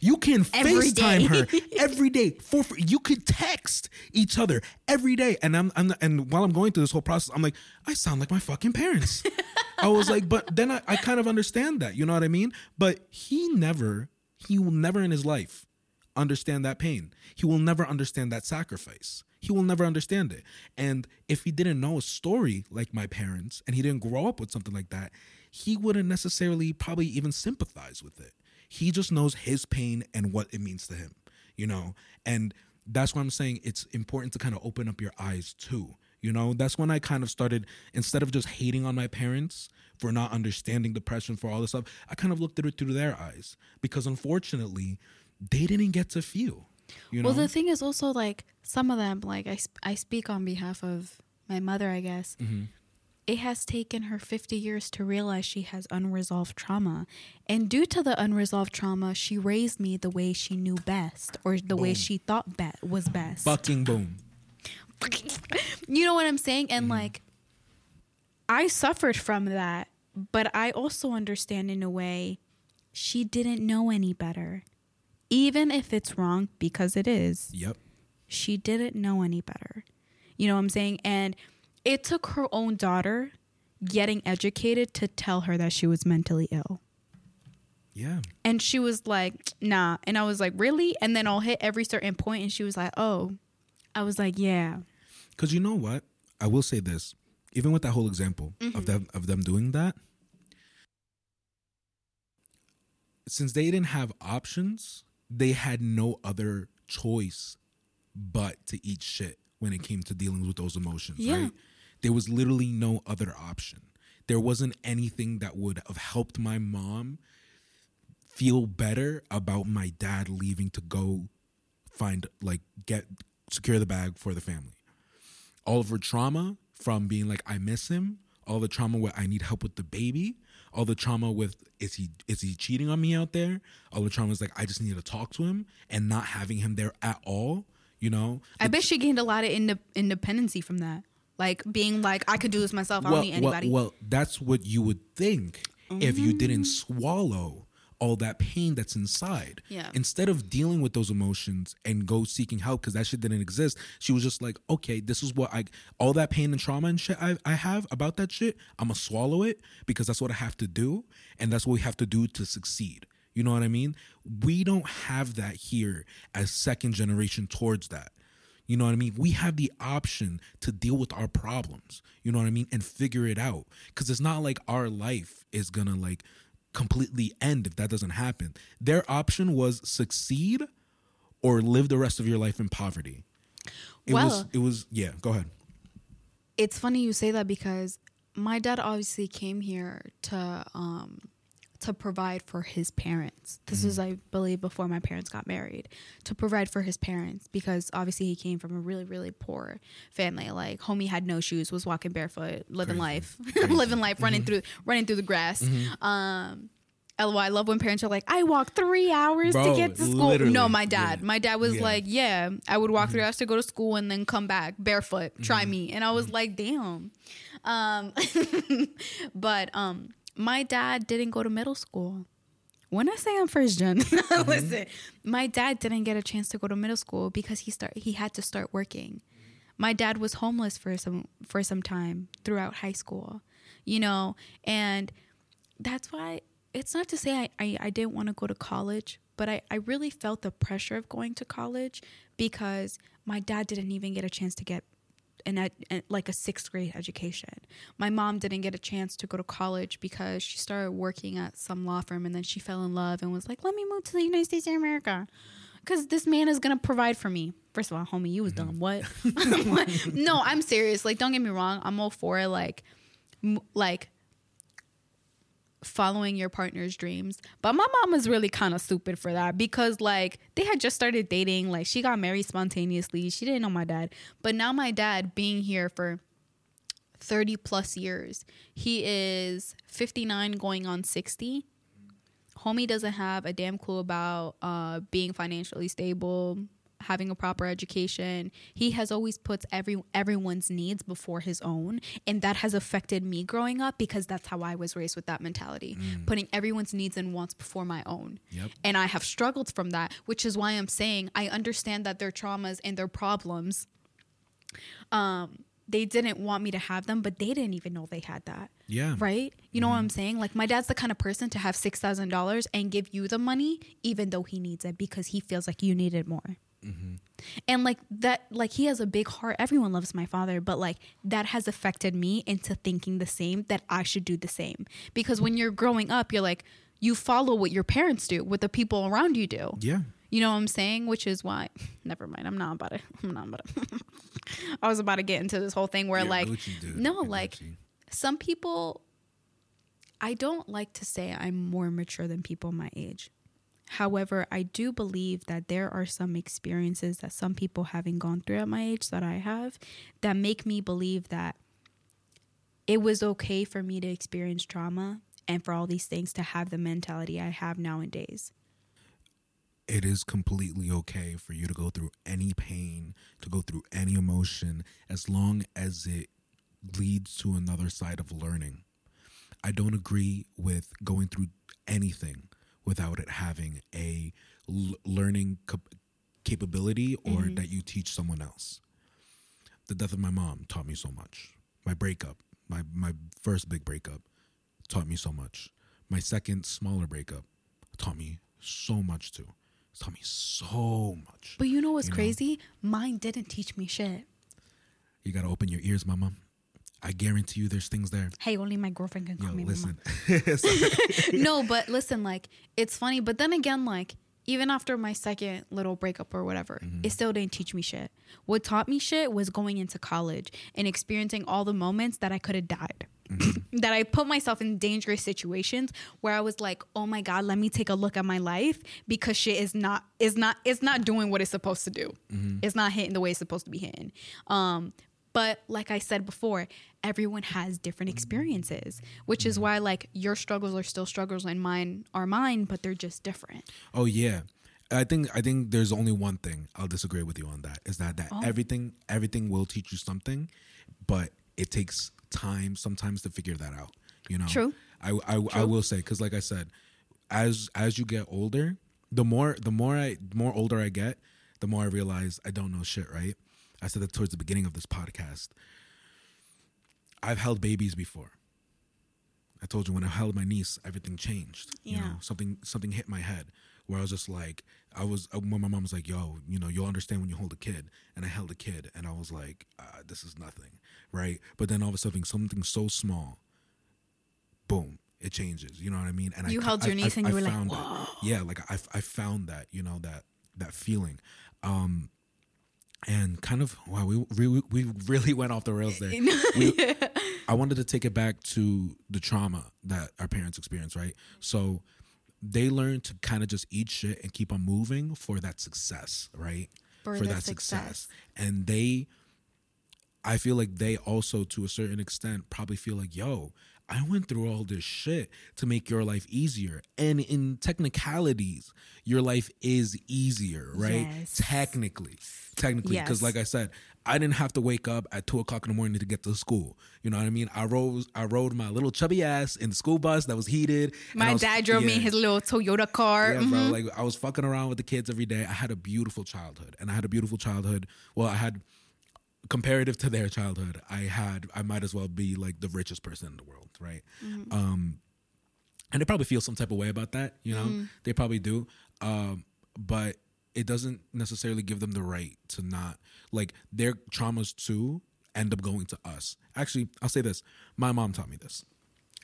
You can Every FaceTime her every day for free. You could text each other every day. And I'm, I'm and while I'm going through this whole process, I'm like, I sound like my fucking parents. I was like, but then I, I kind of understand that. You know what I mean? But he never, he will never in his life understand that pain. He will never understand that sacrifice. He will never understand it. And if he didn't know a story like my parents and he didn't grow up with something like that, he wouldn't necessarily probably even sympathize with it. He just knows his pain and what it means to him, you know? And that's why I'm saying it's important to kind of open up your eyes too. You know, that's when I kind of started, instead of just hating on my parents for not understanding depression, for all this stuff, I kind of looked at it through their eyes because unfortunately, they didn't get to feel. You know? Well, the thing is also like some of them, like I, sp- I speak on behalf of my mother, I guess. Mm-hmm. It has taken her 50 years to realize she has unresolved trauma. And due to the unresolved trauma, she raised me the way she knew best or the way she thought be- was best. Fucking boom. you know what I'm saying? Mm-hmm. And like, I suffered from that, but I also understand in a way she didn't know any better. Even if it's wrong, because it is, Yep. she didn't know any better. You know what I'm saying? And it took her own daughter getting educated to tell her that she was mentally ill. Yeah. And she was like, nah. And I was like, really? And then I'll hit every certain point and she was like, oh. I was like, yeah. Because you know what? I will say this. Even with that whole example of mm-hmm. them of them doing that, since they didn't have options, they had no other choice but to eat shit when it came to dealing with those emotions, Yeah. right? There was literally no other option. There wasn't anything that would have helped my mom feel better about my dad leaving to go find like get secure the bag for the family. All of her trauma from being like I miss him, all the trauma where I need help with the baby, all the trauma with is he is he cheating on me out there? All the trauma is like I just need to talk to him and not having him there at all, you know? I bet she gained a lot of inde- independency from that. Like being like, I could do this myself. I don't need anybody. Well, well, that's what you would think if you didn't Mm. swallow all that pain that's inside. Yeah. Instead of dealing with those emotions and go seeking help because that shit didn't exist, she was just like, okay, this is what I all that pain and trauma and shit I, I have about that shit. I'm gonna swallow it because that's what I have to do, and that's what we have to do to succeed. You know what I mean? We don't have that here as second generation towards that. You know what I mean? We have the option to deal with our problems. You know what I mean? And figure it out. Cause it's not like our life is gonna like completely end if that doesn't happen. Their option was succeed or live the rest of your life in poverty. It was it was yeah, go ahead. it's funny you say that because my dad obviously came here to um to provide for his parents. This was I believe before my parents got married. To provide for his parents because obviously he came from a really really poor family. Like homie had no shoes, was walking barefoot, living life. living life running through running through the grass. Um LOL, I love when parents are like, I walk three hours Bro, to get to school. literally, No, my dad. yeah. My dad was Yeah. like, Yeah, I would walk three hours to go to school and then come back barefoot. Try me. And I was like, damn. Um but um my dad didn't go to middle school. When I say I'm first gen, listen, mm-hmm. my dad didn't get a chance to go to middle school because he start he had to start working. My dad was homeless for some for some time throughout high school, you know, and that's why it's not to say I, I, I didn't want to go to college, but I, I really felt the pressure of going to college because my dad didn't even get a chance to get an ed, like a sixth grade education. My mom didn't get a chance to go to college because she started working at some law firm and then she fell in love and was like, "Let me move to the United States of America." Because this man is gonna provide for me. First of all, homie, you was mm-hmm. dumb. What? no, I'm serious. Like, don't get me wrong. I'm all for it. Like, m- like following your partner's dreams. But my mom was really kind of stupid for that because like they had just started dating. Like she got married spontaneously. She didn't know my dad. But now my dad being here for 30 plus years, he is 59 going on 60. Homie doesn't have a damn clue about uh, being financially stable, having a proper education. He has always puts every everyone's needs before his own, and that has affected me growing up because that's how I was raised with that mentality, putting everyone's needs and wants before my own. Yep. And I have struggled from that, which is why I'm saying I understand that their traumas and their problems um they didn't want me to have them, but they didn't even know they had that. Yeah. Right? You know what I'm saying? Like my dad's the kind of person to have six thousand dollars and give you the money even though he needs it because he feels like you need it more. Mm-hmm. And like that, like he has a big heart. Everyone loves my father, but like that has affected me into thinking the same that I should do the same. Because when you're growing up, you're like you follow what your parents do, what the people around you do. Yeah. You know what I'm saying? Which is why, never mind. I'm not about it. I'm not about it. I was about to get into this whole thing where, You're like, Gucci, no, like, Gucci. some people, I don't like to say I'm more mature than people my age. However, I do believe that there are some experiences that some people haven't gone through at my age that I have that make me believe that it was okay for me to experience trauma and for all these things to have the mentality I have nowadays. it is completely okay for you to go through any pain, to go through any emotion, as long as it leads to another side of learning. I don't agree with going through anything without it having a l- learning cap- capability or mm-hmm. that you teach someone else. The death of my mom taught me so much. My breakup, my my first big breakup, taught me so much. My second smaller breakup taught me so much too. It's taught me so much. But you know what's You know? crazy? Mine didn't teach me shit. You gotta open your ears, mama. I guarantee you, there's things there. Hey, only my girlfriend can call Yo, me listen. no, but listen, like it's funny. But then again, like even after my second little breakup or whatever, Mm-hmm. it still didn't teach me shit. What taught me shit was going into college and experiencing all the moments that I could have died. Mm-hmm. that I put myself in dangerous situations where I was like, "Oh my god, let me take a look at my life because shit is not is not it's not doing what it's supposed to do. Mm-hmm. It's not hitting the way it's supposed to be hitting." Um, but like I said before, everyone has different experiences, which is why like your struggles are still struggles and mine are mine, but they're just different. Oh yeah. I think I think there's only one thing I'll disagree with you on that is that that Oh. everything everything will teach you something, but it takes time sometimes to figure that out. You know. True. I I, I will say because like I said, as as you get older, the more the more I the more older I get, the more I realize I don't know shit. Right. I said that towards the beginning of this podcast. I've held babies before. I told you when I held my niece, everything changed. You know, Yeah. something something hit my head where I was just like, I was uh, when my mom was like, "Yo, you know, you'll understand when you hold a kid," and I held a kid, and I was like, uh, "This is nothing," right? But then all of a sudden, something so small, boom, it changes. You know what I mean? And You I, held I- your niece I- and you were like, that. yeah, like I I found that you know that that feeling. Um, and kind of wow, we we we really went off the rails there. We- I wanted to take it back to the trauma that our parents experienced, right? So they learned to kind of just eat shit and keep on moving for that success, right? For the success. And they I feel like they also to a certain extent probably feel like, yo, I went through all this shit to make your life easier. And in technicalities, your life is easier, right? Yes. Technically. Technically. Because Yes. like I said, I didn't have to wake up at two o'clock in the morning to get to school. You know what I mean? I rose I rode my little chubby ass in the school bus that was heated. My was- dad drove me yeah. in his little Toyota car. Yeah, Mhm. bro. Like I was fucking around with the kids every day. I had a beautiful childhood, and I had a beautiful childhood. Well, I had comparative to their childhood. I had. I might as well be like the richest person in the world, right? Um, and they probably feel some type of way about that. You know, they probably do. Um, but it doesn't necessarily give them the right to not like their traumas too end up going to us. Actually, I'll say this: my mom taught me this.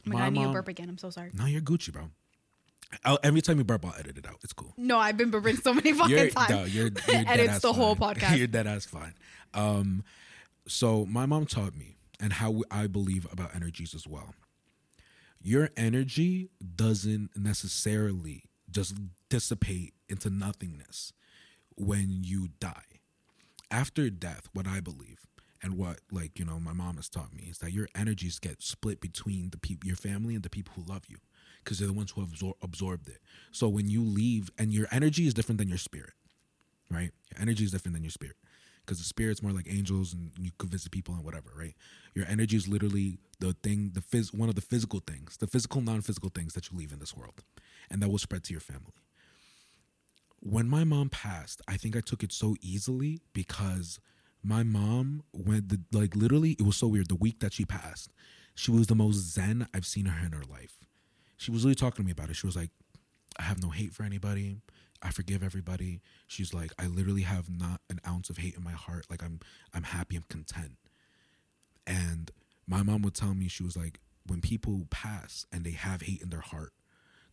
Oh my god, I need to mom- burp again. I'm so sorry. No, you're Gucci, bro. I'll, every time you burp, I'll edit it out. It's cool. No, I've been burping so many fucking You're, times. no, you're, you're dead and it's ass the whole podcast. you're dead ass fine. Um, so my mom taught me, and how I believe about energies as well. Your energy doesn't necessarily just dissipate into nothingness when you die. After death, what I believe and what like you know my mom has taught me is that your energies get split between the people, your family, and the people who love you, because they're the ones who absor- absorbed it. So when you leave, and your energy is different than your spirit right? Your energy is different than your spirit because the spirit's more like angels and you could visit people and whatever, right? Your energy is literally the thing, the phys- one of the physical things, the physical, non-physical things that you leave in this world, and that will spread to your family. When my mom passed, I think I took it so easily because my mom went the like literally it was so weird. The week that she passed, she was the most zen I've seen her in her life. She was really talking to me about it. She was like, I have no hate for anybody. I forgive everybody. She's like, I literally have not an ounce of hate in my heart. Like I'm I'm happy, I'm content. And my mom would tell me, she was like, when people pass and they have hate in their heart,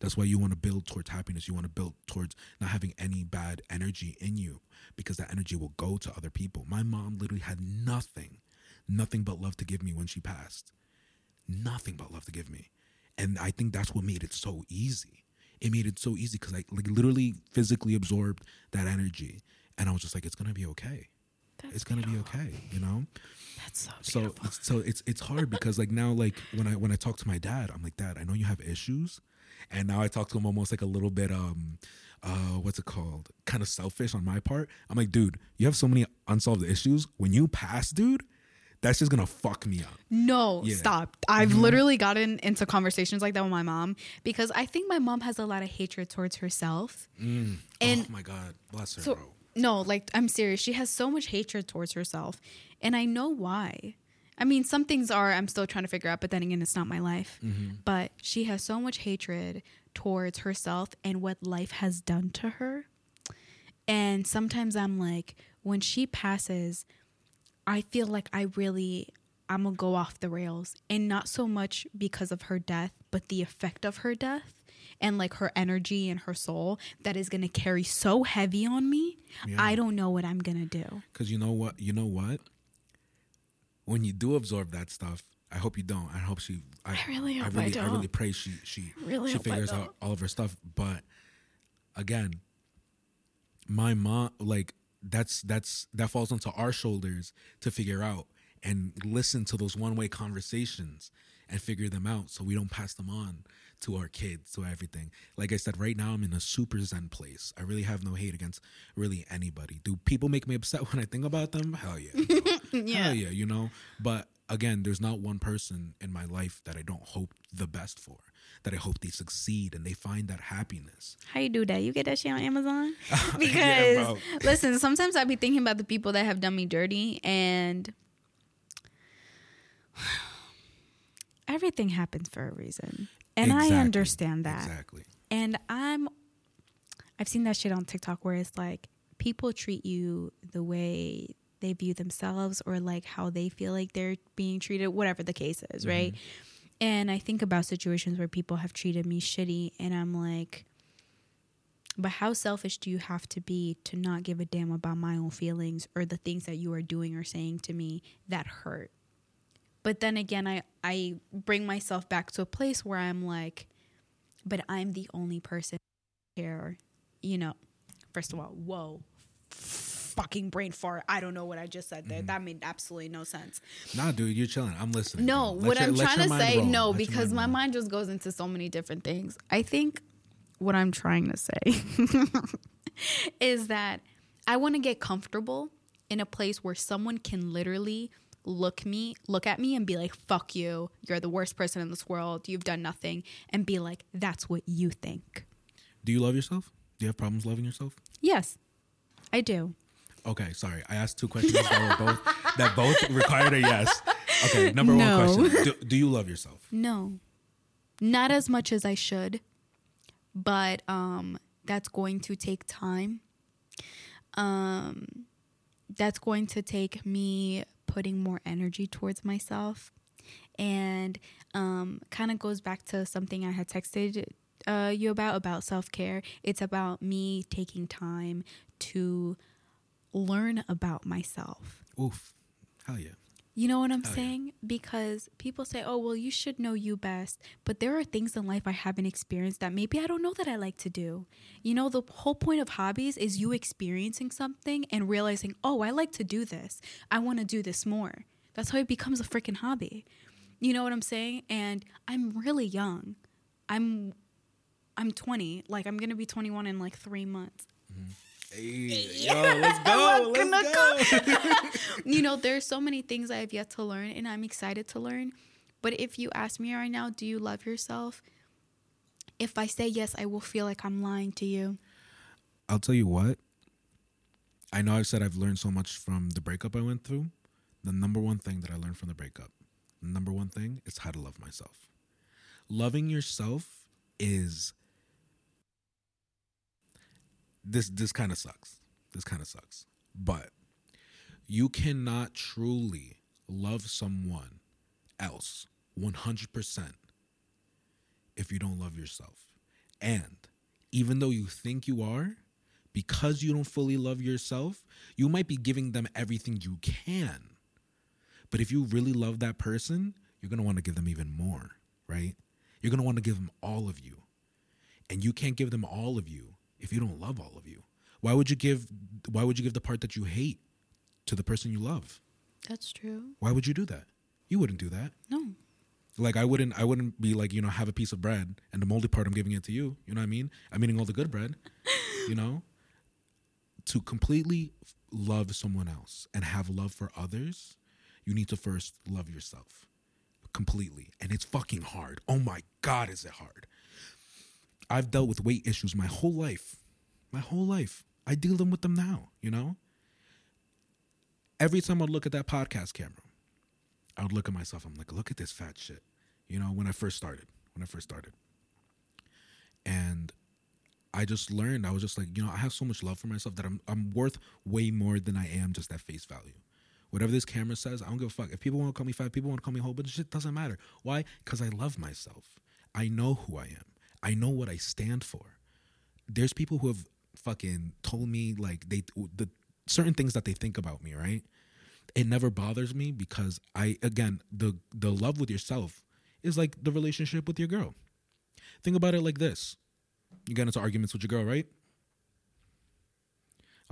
that's why you want to build towards happiness. You want to build towards not having any bad energy in you because that energy will go to other people. My mom literally had nothing, nothing but love to give me when she passed. Nothing but love to give me. And I think that's what made it so easy. It made it so easy because I like literally physically absorbed that energy. And I was just like, it's gonna be okay. That's it's gonna beautiful. be okay, you know? That's so so beautiful. it's, so it's it's hard because like now like when I when I talk to my dad, I'm like, Dad, I know you have issues, and now I talk to him almost like a little bit um uh what's it called kind of selfish on my part. I'm like, dude, you have so many unsolved issues. When you pass, dude, that's just gonna fuck me up. No, Yeah. stop. I've mm-hmm. literally gotten into conversations like that with my mom because I think my mom has a lot of hatred towards herself. Mm. And oh my god, bless her, so, bro. no, like I'm serious. She has so much hatred towards herself. And I know why. I mean, some things are I'm still trying to figure out, but then again, it's not my life. Mm-hmm. But she has so much hatred towards herself and what life has done to her. And sometimes I'm like, when she passes, I feel like I really I'm gonna go off the rails, and not so much because of her death, but the effect of her death and like her energy and her soul that is gonna carry so heavy on me. Yeah. I don't know what I'm gonna do. Because you know what? You know what? When you do absorb that stuff, I hope you don't. I hope she. I, I really hope I really, I don't. I really pray she she Really she figures out all of her stuff. But again, my mom like that's that's that falls onto our shoulders to figure out and listen to those one way conversations and figure them out so we don't pass them on to our kids to everything. Like i said right now i'm in a super zen place. I really have no hate against really anybody. Do people make me upset when i think about them? Hell yeah. Hell yeah you know. But again there's not one person in my life that i don't hope the best for that i hope they succeed and they find that happiness How you do that? You get that shit on Amazon? Yeah, Because bro. listen, sometimes I be thinking about the people that have done me dirty and everything happens for a reason. And Exactly. I understand that. exactly And I'm I've seen that shit on TikTok where it's like people treat you the way they view themselves or like how they feel like they're being treated, whatever the case is, right? Mm-hmm. And I think about situations where people have treated me shitty and I'm like but how selfish do you have to be to not give a damn about my own feelings or the things that you are doing or saying to me that hurt? But then again, I, I bring myself back to a place where I'm like, but I'm the only person here, you know. First of all, whoa, fucking brain fart. I don't know what I just said there. Mm-hmm. That made absolutely no sense. Nah, dude, you're chilling. I'm listening. No. What your- I'm trying to say, roll. no, Let because my roll. mind just goes into so many different things. I think what I'm trying to say is that I want to get comfortable in a place where someone can literally look me look at me and be like fuck you you're the worst person in this world you've done nothing and be like that's what you think Do you love yourself? Do you have problems loving yourself? yes i do Okay, sorry. I asked two questions that were both that both required a yes. Okay, number No. one question: do, do you love yourself? No. Not as much as I should, but um that's going to take time. Um that's going to take me putting more energy towards myself and um kind of goes back to something I had texted uh, you about about self-care. It's about me taking time to learn about myself. Oof, hell yeah. You know what I'm Hell yeah. saying? Because people say, oh, well, you should know you best. But there are things in life I haven't experienced that maybe I don't know that I like to do. You know, the whole point of hobbies is you experiencing something and realizing, oh, I like to do this. I want to do this more. That's how it becomes a freaking hobby. You know what I'm saying? And I'm really young. I'm I'm 20. Like I'm going to be 21 in like 3 months. Mm-hmm. Hey, yo, let's go. Let's go. you know, there's so many things I have yet to learn and I'm excited to learn. But if you ask me right now, do you love yourself? If I say yes, I will feel like I'm lying to you. I'll tell you what. I know I've said I've learned so much from the breakup I went through. The number one thing that I learned from the breakup, the number one thing is how to love myself. Loving yourself is this this kind of sucks. This kind of sucks. But you cannot truly love someone else 100% if you don't love yourself. And even though you think you are, because you don't fully love yourself, you might be giving them everything you can. But if you really love that person, you're going to want to give them even more, right? You're going to want to give them all of you. And you can't give them all of you if you don't love all of you. Why would you give why would you give the part that you hate to the person you love? That's true. Why would you do that? You wouldn't do that. No. Like I wouldn't I wouldn't be like, you know, have a piece of bread and the moldy part I'm giving it to you. You know what I mean? I'm eating all the good bread. you know? To completely love someone else and have love for others, you need to first love yourself completely. And it's fucking hard. Oh my God, is it hard? I've dealt with weight issues my whole life. My whole life. I deal them with them now, you know? Every time I look at that podcast camera, I would look at myself. I'm like, look at this fat shit. You know, when I first started, when I first started. And I just learned, I was just like, you know, I have so much love for myself that I'm I'm worth way more than I am just at face value. Whatever this camera says, I don't give a fuck. If people want to call me fat, people want to call me whole, but shit doesn't matter. Why? Because I love myself. I know who I am. I know what I stand for. There's people who have fucking told me like they the certain things that they think about me, right? It never bothers me because I again the the love with yourself is like the relationship with your girl. Think about it like this: you get into arguments with your girl, right?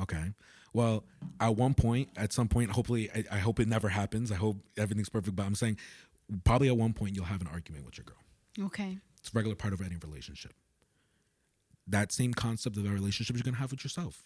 Okay. Well, at one point, at some point, hopefully, I, I hope it never happens. I hope everything's perfect. But I'm saying, probably at one point, you'll have an argument with your girl. Okay. It's a regular part of any relationship. That same concept of a relationship you're gonna have with yourself.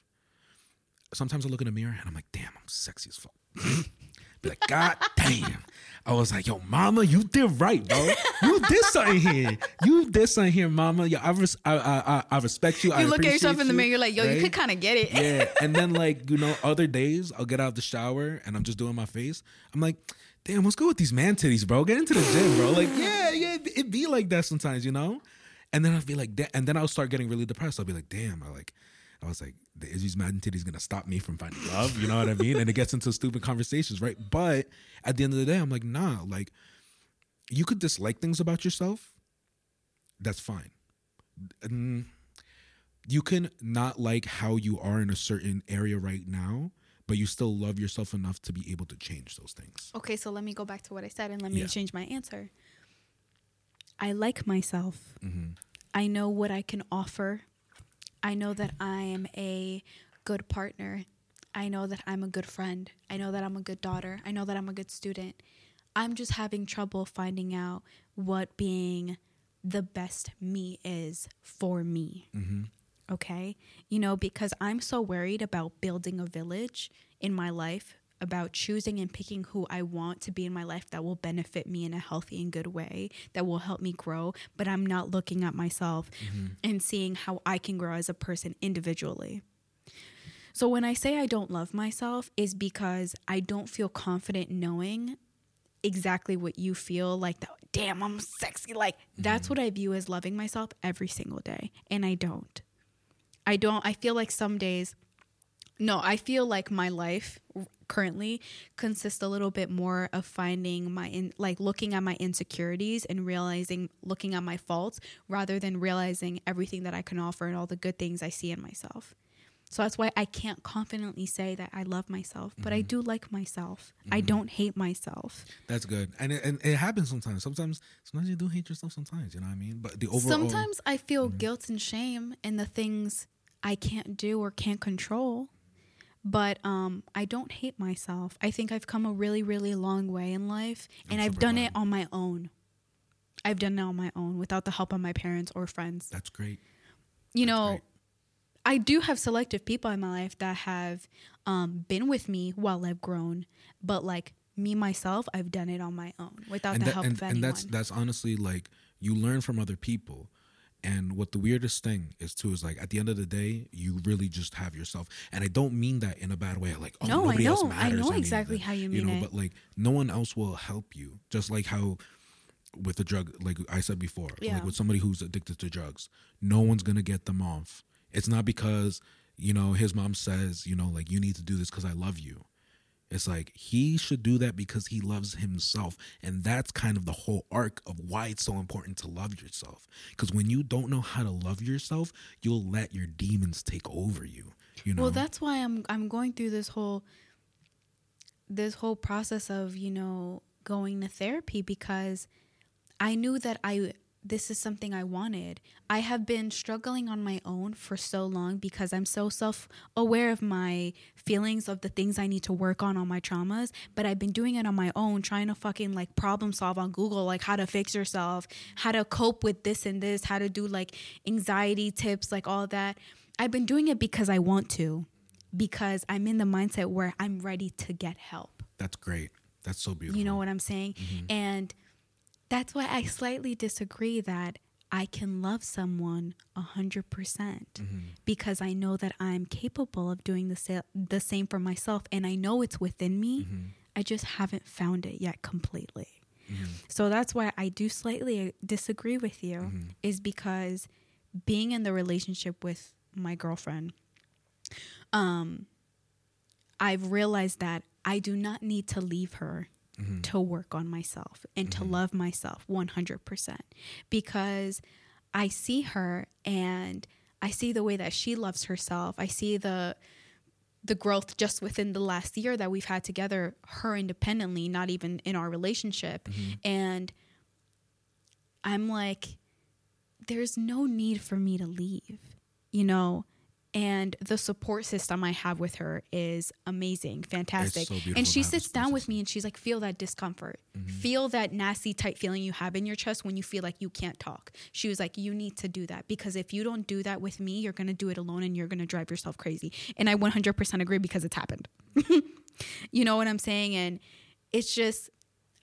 Sometimes I look in the mirror and I'm like, damn, I'm sexy as fuck. Be like, God damn. I was like, yo, mama, you did right, bro. You did something here. You did something here, mama. Yo, I, res- I, I, I respect you. I You look at yourself in the mirror, you're like, yo, you could kind of get it. yeah. And then like, you know, other days I'll get out of the shower and I'm just doing my face. I'm like, damn, what's good with these man titties, bro? Get into the gym, bro. Like, yeah, yeah, it, it be like that sometimes, you know? And then I'll be like, and then I'll start getting really depressed. I'll be like, damn, I like, I was like, is mad and titties gonna stop me from finding love? You know what I mean? And it gets into stupid conversations, right? But at the end of the day, I'm like, nah, like, you could dislike things about yourself. That's fine. Mm, you can not like how you are in a certain area right now, but you still love yourself enough to be able to change those things. Okay, so let me go back to what I said and let me Yeah. change my answer. I like myself. Mhm. I know what I can offer. I know that I am a good partner. I know that I'm a good friend. I know that I'm a good daughter. I know that I'm a good student. I'm just having trouble finding out what being the best me is for me. Mm-hmm. Okay. You know, because I'm so worried about building a village in my life, about choosing and picking who I want to be in my life that will benefit me in a healthy and good way, that will help me grow. But I'm not looking at myself mm-hmm. and seeing how I can grow as a person individually. So when I say I don't love myself, is because I don't feel confident knowing exactly what you feel like the damn I'm sexy like that's mm-hmm. what I view as loving myself every single day and I don't. I don't I feel like some days no, I feel like my life currently consists a little bit more of finding my in like looking at my insecurities and realizing looking at my faults rather than realizing everything that I can offer and all the good things I see in myself. So that's why I can't confidently say that I love myself, but I mm-hmm. do like myself. I mm-hmm. don't hate myself. That's good, and it, and it happens sometimes. Sometimes, sometimes you do hate yourself. Sometimes, you know what I mean. But the overall, Sometimes I feel mm-hmm. guilt and shame in the things I can't do or can't control. But um, I don't hate myself. I think I've come a really, really long way in life, and I've done it on my own. I've done it on my own without the help of my parents or friends. that's great. You That's know, great. I do have selective people in my life that have um, been with me while I've grown, but like me myself, I've done it on my own without and the that- help and, of and that's that's honestly like you learn from other people and what the weirdest thing is too is like at the end of the day you really just have yourself and i don't mean that in a bad way like oh No, I nobody else know. I know exactly how you mean you know it. but like no one else will help you just like how with the drug like i said before Yeah. like with somebody who's addicted to drugs no one's gonna get them off it's not because you know his mom says you know like you need to do this because i love you it's like he should do that because he loves himself. And that's kind of the whole arc of why it's so important to love yourself. Because when you don't know how to love yourself, you'll let your demons take over you. You know? Well, that's why I'm I'm going through this whole this whole process of, you know, going to therapy because I knew that I this is something I wanted. I have been struggling on my own for so long because I'm so self-aware of my feelings of the things I need to work on on my traumas, but I've been doing it on my own trying to fucking like problem solve on Google like how to fix yourself, how to cope with this and this, how to do like anxiety tips, like all that. I've been doing it because I want to, because I'm in the mindset where I'm ready to get help. that's great. That's so beautiful. You know what I'm saying? Mm-hmm. And that's why I slightly disagree that I can love someone a hundred percent because I know that I'm capable of doing the sa- the same for myself, and I know it's within me. I just haven't found it yet completely. So that's why I do slightly uh, disagree with you, is because being in the relationship with my girlfriend, um, I've realized that I do not need to leave her Mm-hmm. to work on myself and to mm-hmm. love myself 100% because I see her and I see the way that she loves herself. I see the the growth just within the last year that we've had together, her independently, not even in our relationship. Mm-hmm. And I'm like, there's no need for me to leave, you know? And the support system I have with her is amazing, fantastic. so and she sits down with me and she's like, feel that discomfort. Feel that nasty, tight feeling you have in your chest when you feel like you can't talk. She was like, you need to do that because if you don't do that with me, you're going to do it alone and you're going to drive yourself crazy. And I 100% agree because it's happened. you know what I'm saying? And it's just,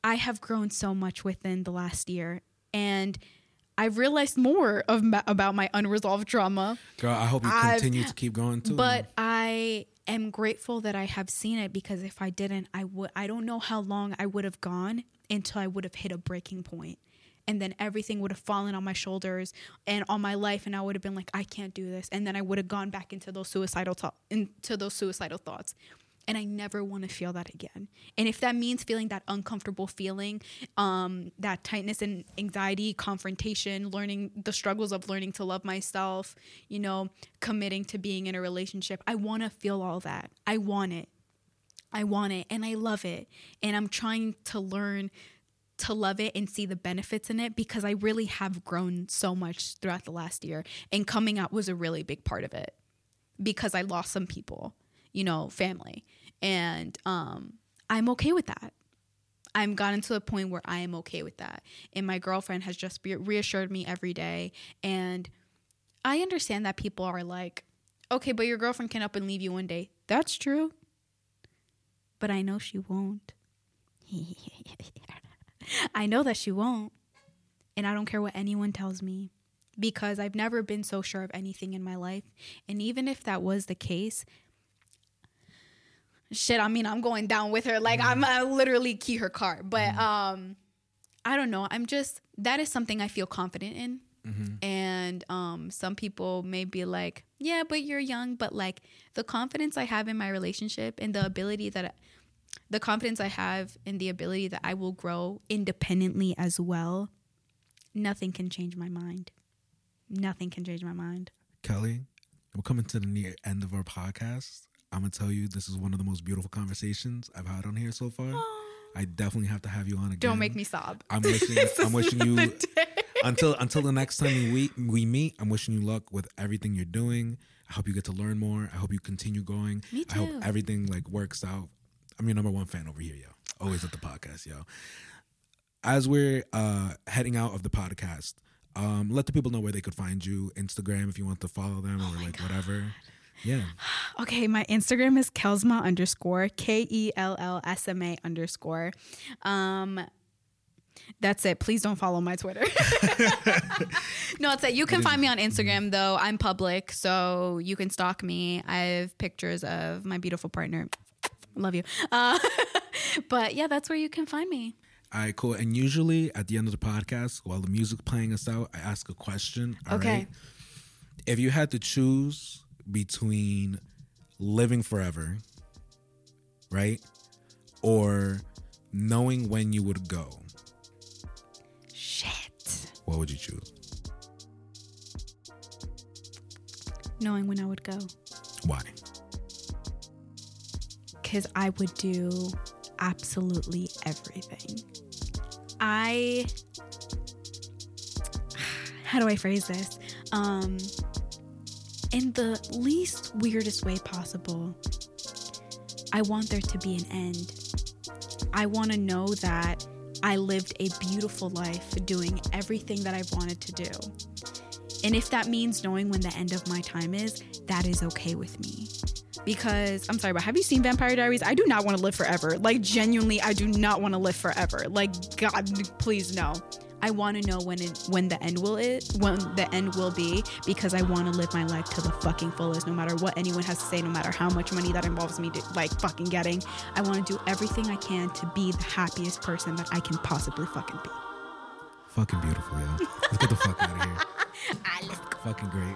I have grown so much within the last year. And I've realized more of ma- about my unresolved trauma. Girl, I hope you I've- continue to keep going too. But I am grateful that I have seen it because if I didn't, I would I don't know how long I would have gone until I would have hit a breaking point. And then everything would have fallen on my shoulders and on my life and I would have been like I can't do this and then I would have gone back into those suicidal thought into those suicidal thoughts. And I never want to feel that again. And if that means feeling that uncomfortable feeling, um, that tightness and anxiety, confrontation, learning the struggles of learning to love myself, you know, committing to being in a relationship, I want to feel all that. I want it. I want it and I love it. And I'm trying to learn to love it and see the benefits in it because I really have grown so much throughout the last year. And coming out was a really big part of it because I lost some people, you know, family. And um, I'm okay with that. I'm gotten to the point where I am okay with that. And my girlfriend has just reassured me every day. And I understand that people are like, okay, but your girlfriend can up and leave you one day. That's true. But I know she won't. I know that she won't. And I don't care what anyone tells me because I've never been so sure of anything in my life. And even if that was the case, shit, I mean, I'm going down with her. Like I'm I literally key her car. But um I don't know. I'm just that is something I feel confident in. And um some people may be like, "Yeah, but you're young." But like the confidence I have in my relationship and the ability that the confidence I have in the ability that I will grow independently as well, nothing can change my mind. Nothing can change my mind. Kelly, we're coming to the near end of our podcast. I'm gonna tell you this is one of the most beautiful conversations I've had on here so far. I definitely have to have you on again. Don't make me sob. I'm wishing I'm wishing you until until the next time we we meet. I'm wishing you luck with everything you're doing. I hope you get to learn more. I hope you continue going. Me too. I hope everything like works out. I'm your number one fan over here, yo. Always at the podcast, yo. As we're uh, heading out of the podcast, Um, let the people know where they could find you. Instagram if you want to follow them Oh or like whatever. Yeah. Okay, my Instagram is Kellsma underscore K E L L S M A underscore. Um, that's it. Please don't follow my Twitter. no, it's it. You can find me on Instagram though. I'm public, so you can stalk me. I have pictures of my beautiful partner. Love you. Uh, but yeah, that's where you can find me. All right, cool. And usually at the end of the podcast, while the music playing us out, I ask a question. All right. Okay. If you had to choose between living forever, right? Or knowing when you would go, Shit. what would you choose? Knowing when I would go. Why? because I would do absolutely everything. I how do I phrase this? Um in the least weirdest way possible. I want there to be an end. I want to know that I lived a beautiful life doing everything that I've wanted to do. And if that means knowing when the end of my time is, that is okay with me because I'm sorry, but have you seen Vampire Diaries? I do not want to live forever. Like genuinely, I do not want to live forever. Like God, please no. I want to know when it when the end will it when the end will be because I want to live my life to the fucking fullest, no matter what anyone has to say, no matter how much money that involves me to like fucking getting. I want to do everything I can to be the happiest person that I can possibly fucking be. Fucking beautiful, yo. Let's get the fuck out of here. Ah, I look fucking great.